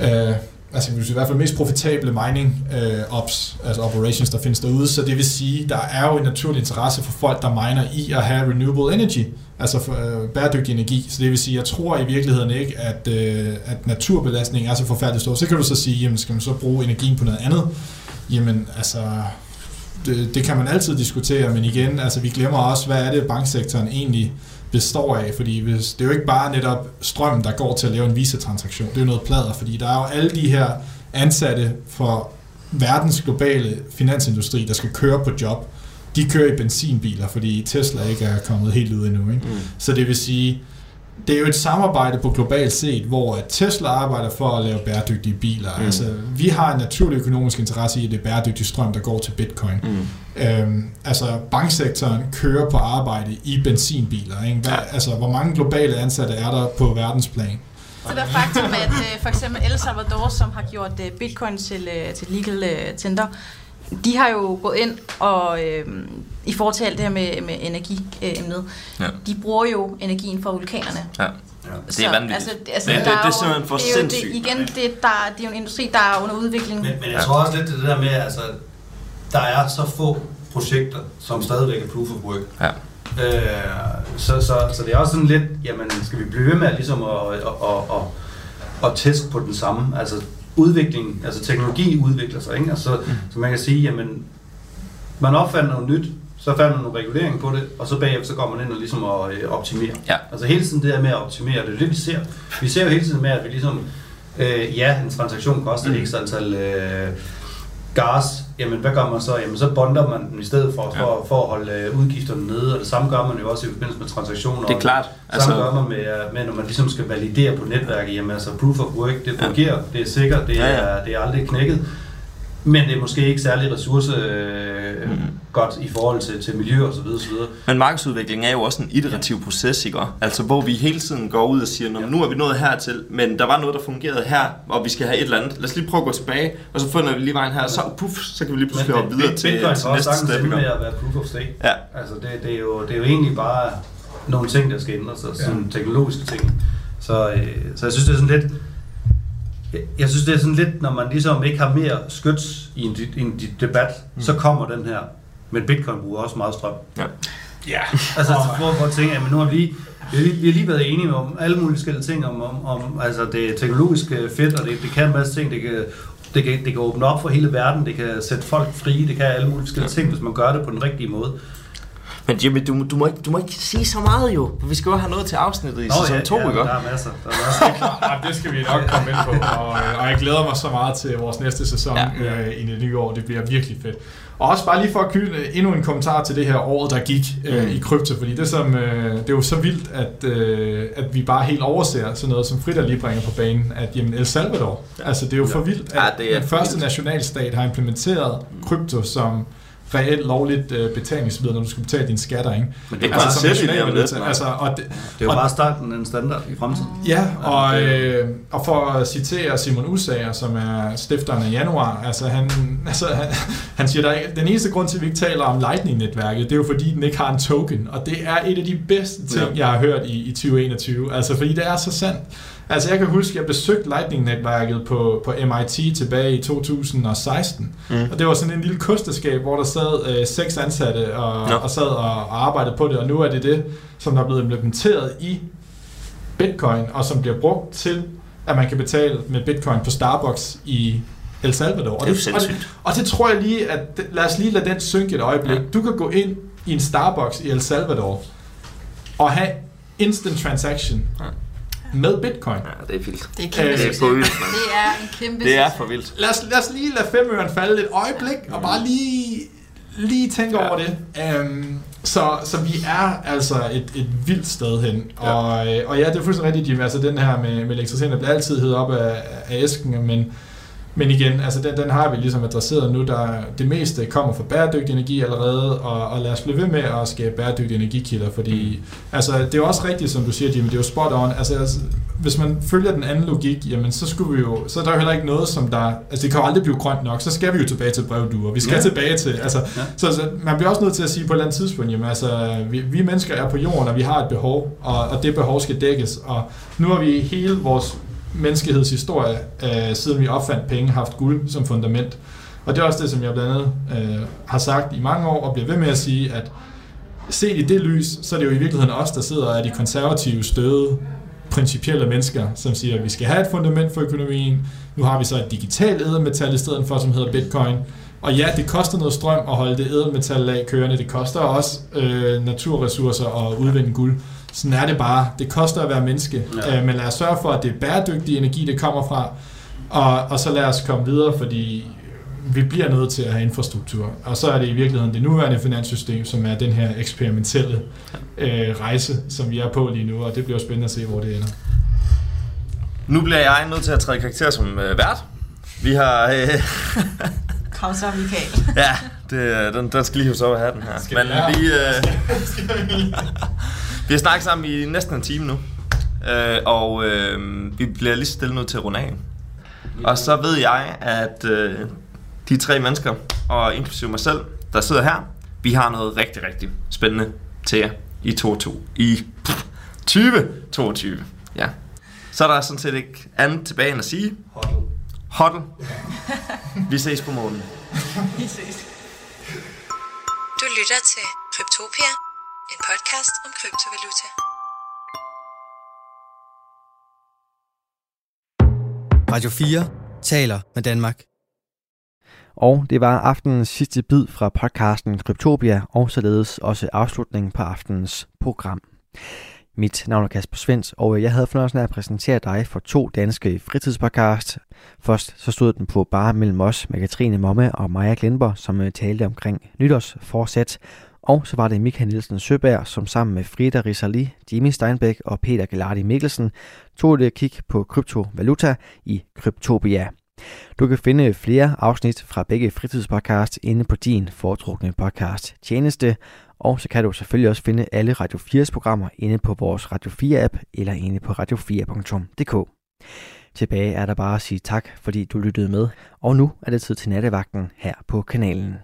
øh, altså i hvert fald mest profitable mining øh, ops, altså operations, der findes derude. Så det vil sige, der er jo en naturlig interesse for folk, der miner i at have renewable energy, altså for, øh, bæredygtig energi. Så det vil sige, jeg tror i virkeligheden ikke, at, øh, at naturbelastningen er så forfærdelig stor. Så kan du så sige, jamen skal man så bruge energien på noget andet? Jamen altså, det, det kan man altid diskutere, men igen, altså vi glemmer også, hvad er det banksektoren egentlig består af, fordi hvis, det er jo ikke bare netop strøm, der går til at lave en visatransaktion, det er jo noget plader, fordi der er jo alle de her ansatte for verdens globale finansindustri, der skal køre på job, de kører i benzinbiler, fordi Tesla ikke er kommet helt ud endnu. Ikke? Mm. Så det vil sige, det er jo et samarbejde på globalt set, hvor at Tesla arbejder for at lave bæredygtige biler. Mm. Altså, vi har en naturlig økonomisk interesse i, at det er bæredygtig strøm, der går til bitcoin. Mm. Øhm, altså, banksektoren kører på arbejde i benzinbiler. Ikke? Hvad, Ja. altså, hvor mange globale ansatte er der på verdensplan? Så der faktum, at øh, for eksempel El Salvador, som har gjort øh, bitcoin til, øh, til legal øh, tender, de har jo gået ind og øh, i forhold til alt det her med, med energiemnet, Ja. de bruger jo energien fra vulkanerne. Ja. Det er vanvittigt. Altså, altså, Det- det- det er simpelthen for det er jo sindssygt. Det, igen, det, der, det er jo en industri, der er under udvikling. Men, men jeg Ja. tror også lidt det der med, altså, der er så få projekter, som stadigvæk er proof of work. Ja. Øh, så, så, så det er også sådan lidt, jamen skal vi blive ved med at, ligesom at, at, at, at, at teste på den samme, altså udvikling, altså teknologi udvikler sig, ikke? Altså, Mm. så man kan sige, jamen man opfandt noget nyt, så fandt man noget regulering på det, og så bagefter så går man ind og ligesom at øh, optimere. Ja. Altså hele tiden det der med at optimere, det er det vi ser. Vi ser jo hele tiden med, at vi ligesom, øh, ja, en transaktion koster Mm. ekstra antal øh, gas jamen hvad gør man så? Jamen så bonder man den i stedet for, for, for at holde øh, udgifterne nede, og det samme gør man jo også i forbindelse med transaktioner. Det er klart. Altså, Samme gør man med, øh, med, når man ligesom skal validere på netværket, jamen altså proof of work, det fungerer, det er sikkert, det er, Ja, ja. det er aldrig knækket, men det er måske ikke særlig ressource øh, Mhm. Godt i forhold til, til miljø og så videre, så videre. Men markedsudvikling er jo også en iterativ proces, ikke? Altså, hvor vi hele tiden går ud og siger, "Nå, nu er vi nået hertil, men der var noget, der fungerede her, og vi skal have et eller andet. Lad os lige prøve at gå tilbage, og så finder vi lige vejen her, så puff, så kan vi lige pludselig hoppe videre til, Bitcoin til næste step. ikke? at være proof of stake. Ja. Altså det, det, er jo, det er jo egentlig bare nogle ting, der skal ændre sig, sådan teknologiske ting. Så, øh, så jeg synes, det er sådan lidt... Jeg, jeg synes, det er sådan lidt, når man ligesom ikke har mere skyts i en, di- en debat, mm. så kommer den her. Men bitcoin bruger også meget strøm. Ja. Ja. Altså, hvor, hvor tænker jeg, men nu har vi lige, vi har lige, vi har lige været enige om alle mulige forskellige ting, om, om, om altså det er teknologisk øh, fedt, og det, det kan en masse ting, det kan, det kan, det kan åbne op for hele verden, det kan sætte folk fri, det kan alle mulige forskellige ting, hvis man gør det på den rigtige måde. Men Jimmy, du, du, må ikke, du må ikke sige så meget jo, for vi skal jo have noget til afsnittet i sæson 2, ja, ikke? der er masser. Der er masser. Ja, det skal vi nok komme ind på, og, øh, og jeg glæder mig så meget til vores næste sæson Ja. ja. øh, i det nye år. Det bliver virkelig fedt. Og også bare lige for at knytte endnu en kommentar til det her år, der gik øh, Mm. i krypto, fordi det, som, øh, det er jo så vildt, at, øh, at vi bare helt overser sådan noget, som Frida lige bringer på banen, at jamen, El Salvador, ja. altså det er jo for vildt, at Ja, den første vildt. nationalstat har implementeret krypto som reelt lovligt øh, betalingsmiddel, når du skal betale dine skatter, ikke? Men Det er er, bare selv i det, altså, og det, det er jo bare starten af en standard i fremtiden. Ja, og, øh, og for at citere Simon Usager, som er stifteren af Januar, altså han, altså han, han siger, at den eneste grund til, at vi ikke taler om Lightning-netværket, det er jo fordi, den ikke har en token, og det er et af de bedste ting, Ja. jeg har hørt i, i 2021, altså fordi det er så sandt. Altså jeg kan huske, at jeg besøgte Lightning-netværket på, på MIT tilbage i 2016, Mm. og det var sådan en lille kosteskab, hvor der sad øh, seks ansatte og, og sad og, og arbejdede på det, og nu er det det, som der er blevet implementeret i bitcoin, og som bliver brugt til, at man kan betale med bitcoin på Starbucks i El Salvador. Og Det er jo og det, og det tror jeg lige, at lad os lige lade den synke et øjeblik. Ja. Du kan gå ind i en Starbucks i El Salvador og have instant transaction Ja. Med bitcoin. Ja, det er vildt. Det er kæmpe Øh, Det er vildt, mand. Det er en kæmpe Det er for vildt. Lad os, lad os lige lade femøren falde et øjeblik, og bare lige, lige tænke Ja. over det. Um, så, så vi er altså et, et vildt sted hen. Ja. Og, øh, og ja, det er fuldstændig rigtigt, Jim. Altså den her med, med elektriciteten, der bliver altid heddet op af, af æsken, men, men igen, altså den, den har vi ligesom adresseret nu. Der, det meste kommer fra bæredygtig energi allerede, og, og lad os blive ved med at skabe bæredygtige energikilder, fordi altså, det er jo også rigtigt, som du siger, Jimmy, det er jo spot on. Altså, altså, hvis man følger den anden logik, jamen så skulle vi jo, så er der jo heller ikke noget, som der, altså det kan jo aldrig blive grønt nok, så skal vi jo tilbage til brevduer, vi skal Ja. tilbage til, altså, ja. så, så, man bliver også nødt til at sige på et eller andet tidspunkt, jamen altså, vi, vi mennesker er på jorden, og vi har et behov, og, og det behov skal dækkes, og nu har vi hele vores menneskehedshistorie, øh, siden vi opfandt penge, haft guld som fundament, og det er også det, som jeg blandt andet øh, har sagt i mange år, og bliver ved med at sige, at set i det lys, så er det jo i virkeligheden os, der sidder og er de konservative støde principielle mennesker, som siger, at vi skal have et fundament for økonomien. Nu har vi så et digitalt ædelmetal i stedet for, som hedder bitcoin. Og ja, det koster noget strøm at holde det ædelmetal af kørende. Det koster også øh, naturressourcer at udvinde guld. Sådan er det bare. Det koster at være menneske. Ja. Øh, men lad os sørge for, at det er bæredygtig energi, det kommer fra. Og, og så lad os komme videre, fordi vi bliver nødt til at have infrastruktur. Og så er det i virkeligheden det nuværende finanssystem, som er den her eksperimentelle øh, rejse, som vi er på lige nu, og det bliver spændende at se, hvor det ender. Nu bliver jeg nødt til at træde karakter som øh, vært. Vi har... Øh, Kom så, Michael. ja, det, den, den skal lige hos op af hatten her. Skal Men vi, øh, vi har snakket sammen i næsten en time nu. Øh, og øh, vi bliver lige stille nødt til at runde af. Og så ved jeg, at øh, de tre mennesker, og inklusive mig selv, der sidder her, vi har noget rigtig, rigtig spændende til jer i 22. I pff, 2022. Ja. Så er der sådan set ikke andet tilbage end at sige, hodl. Vi ses på månen. Vi ses. Du lytter til Kryptopia, en podcast om kryptovaluta. Radio 4 taler med Danmark. Og det var aftenens sidste bid fra podcasten Kryptopia, og således også afslutningen på aftenens program. Mit navn er Kasper Svens, og jeg havde fornøjelsen af at præsentere dig for to danske fritidspodcast. Først så stod den på bare mellem os med Katrine Momme og Maja Glenborg, som talte omkring nytårsforsæt. Og så var det Michael Nielsen Søberg, som sammen med Frida Risali, Jimmy Steinbeck og Peter Gelardi Mikkelsen tog et kig på kryptovaluta i Kryptopia. Du kan finde flere afsnit fra begge fritidspodcast inde på din foretrukne podcast tjeneste, og så kan du selvfølgelig også finde alle Radio 4's programmer inde på vores Radio 4-app eller inde på radio4.dk. Tilbage er der bare at sige tak, fordi du lyttede med, og nu er det tid til nattevagten her på kanalen.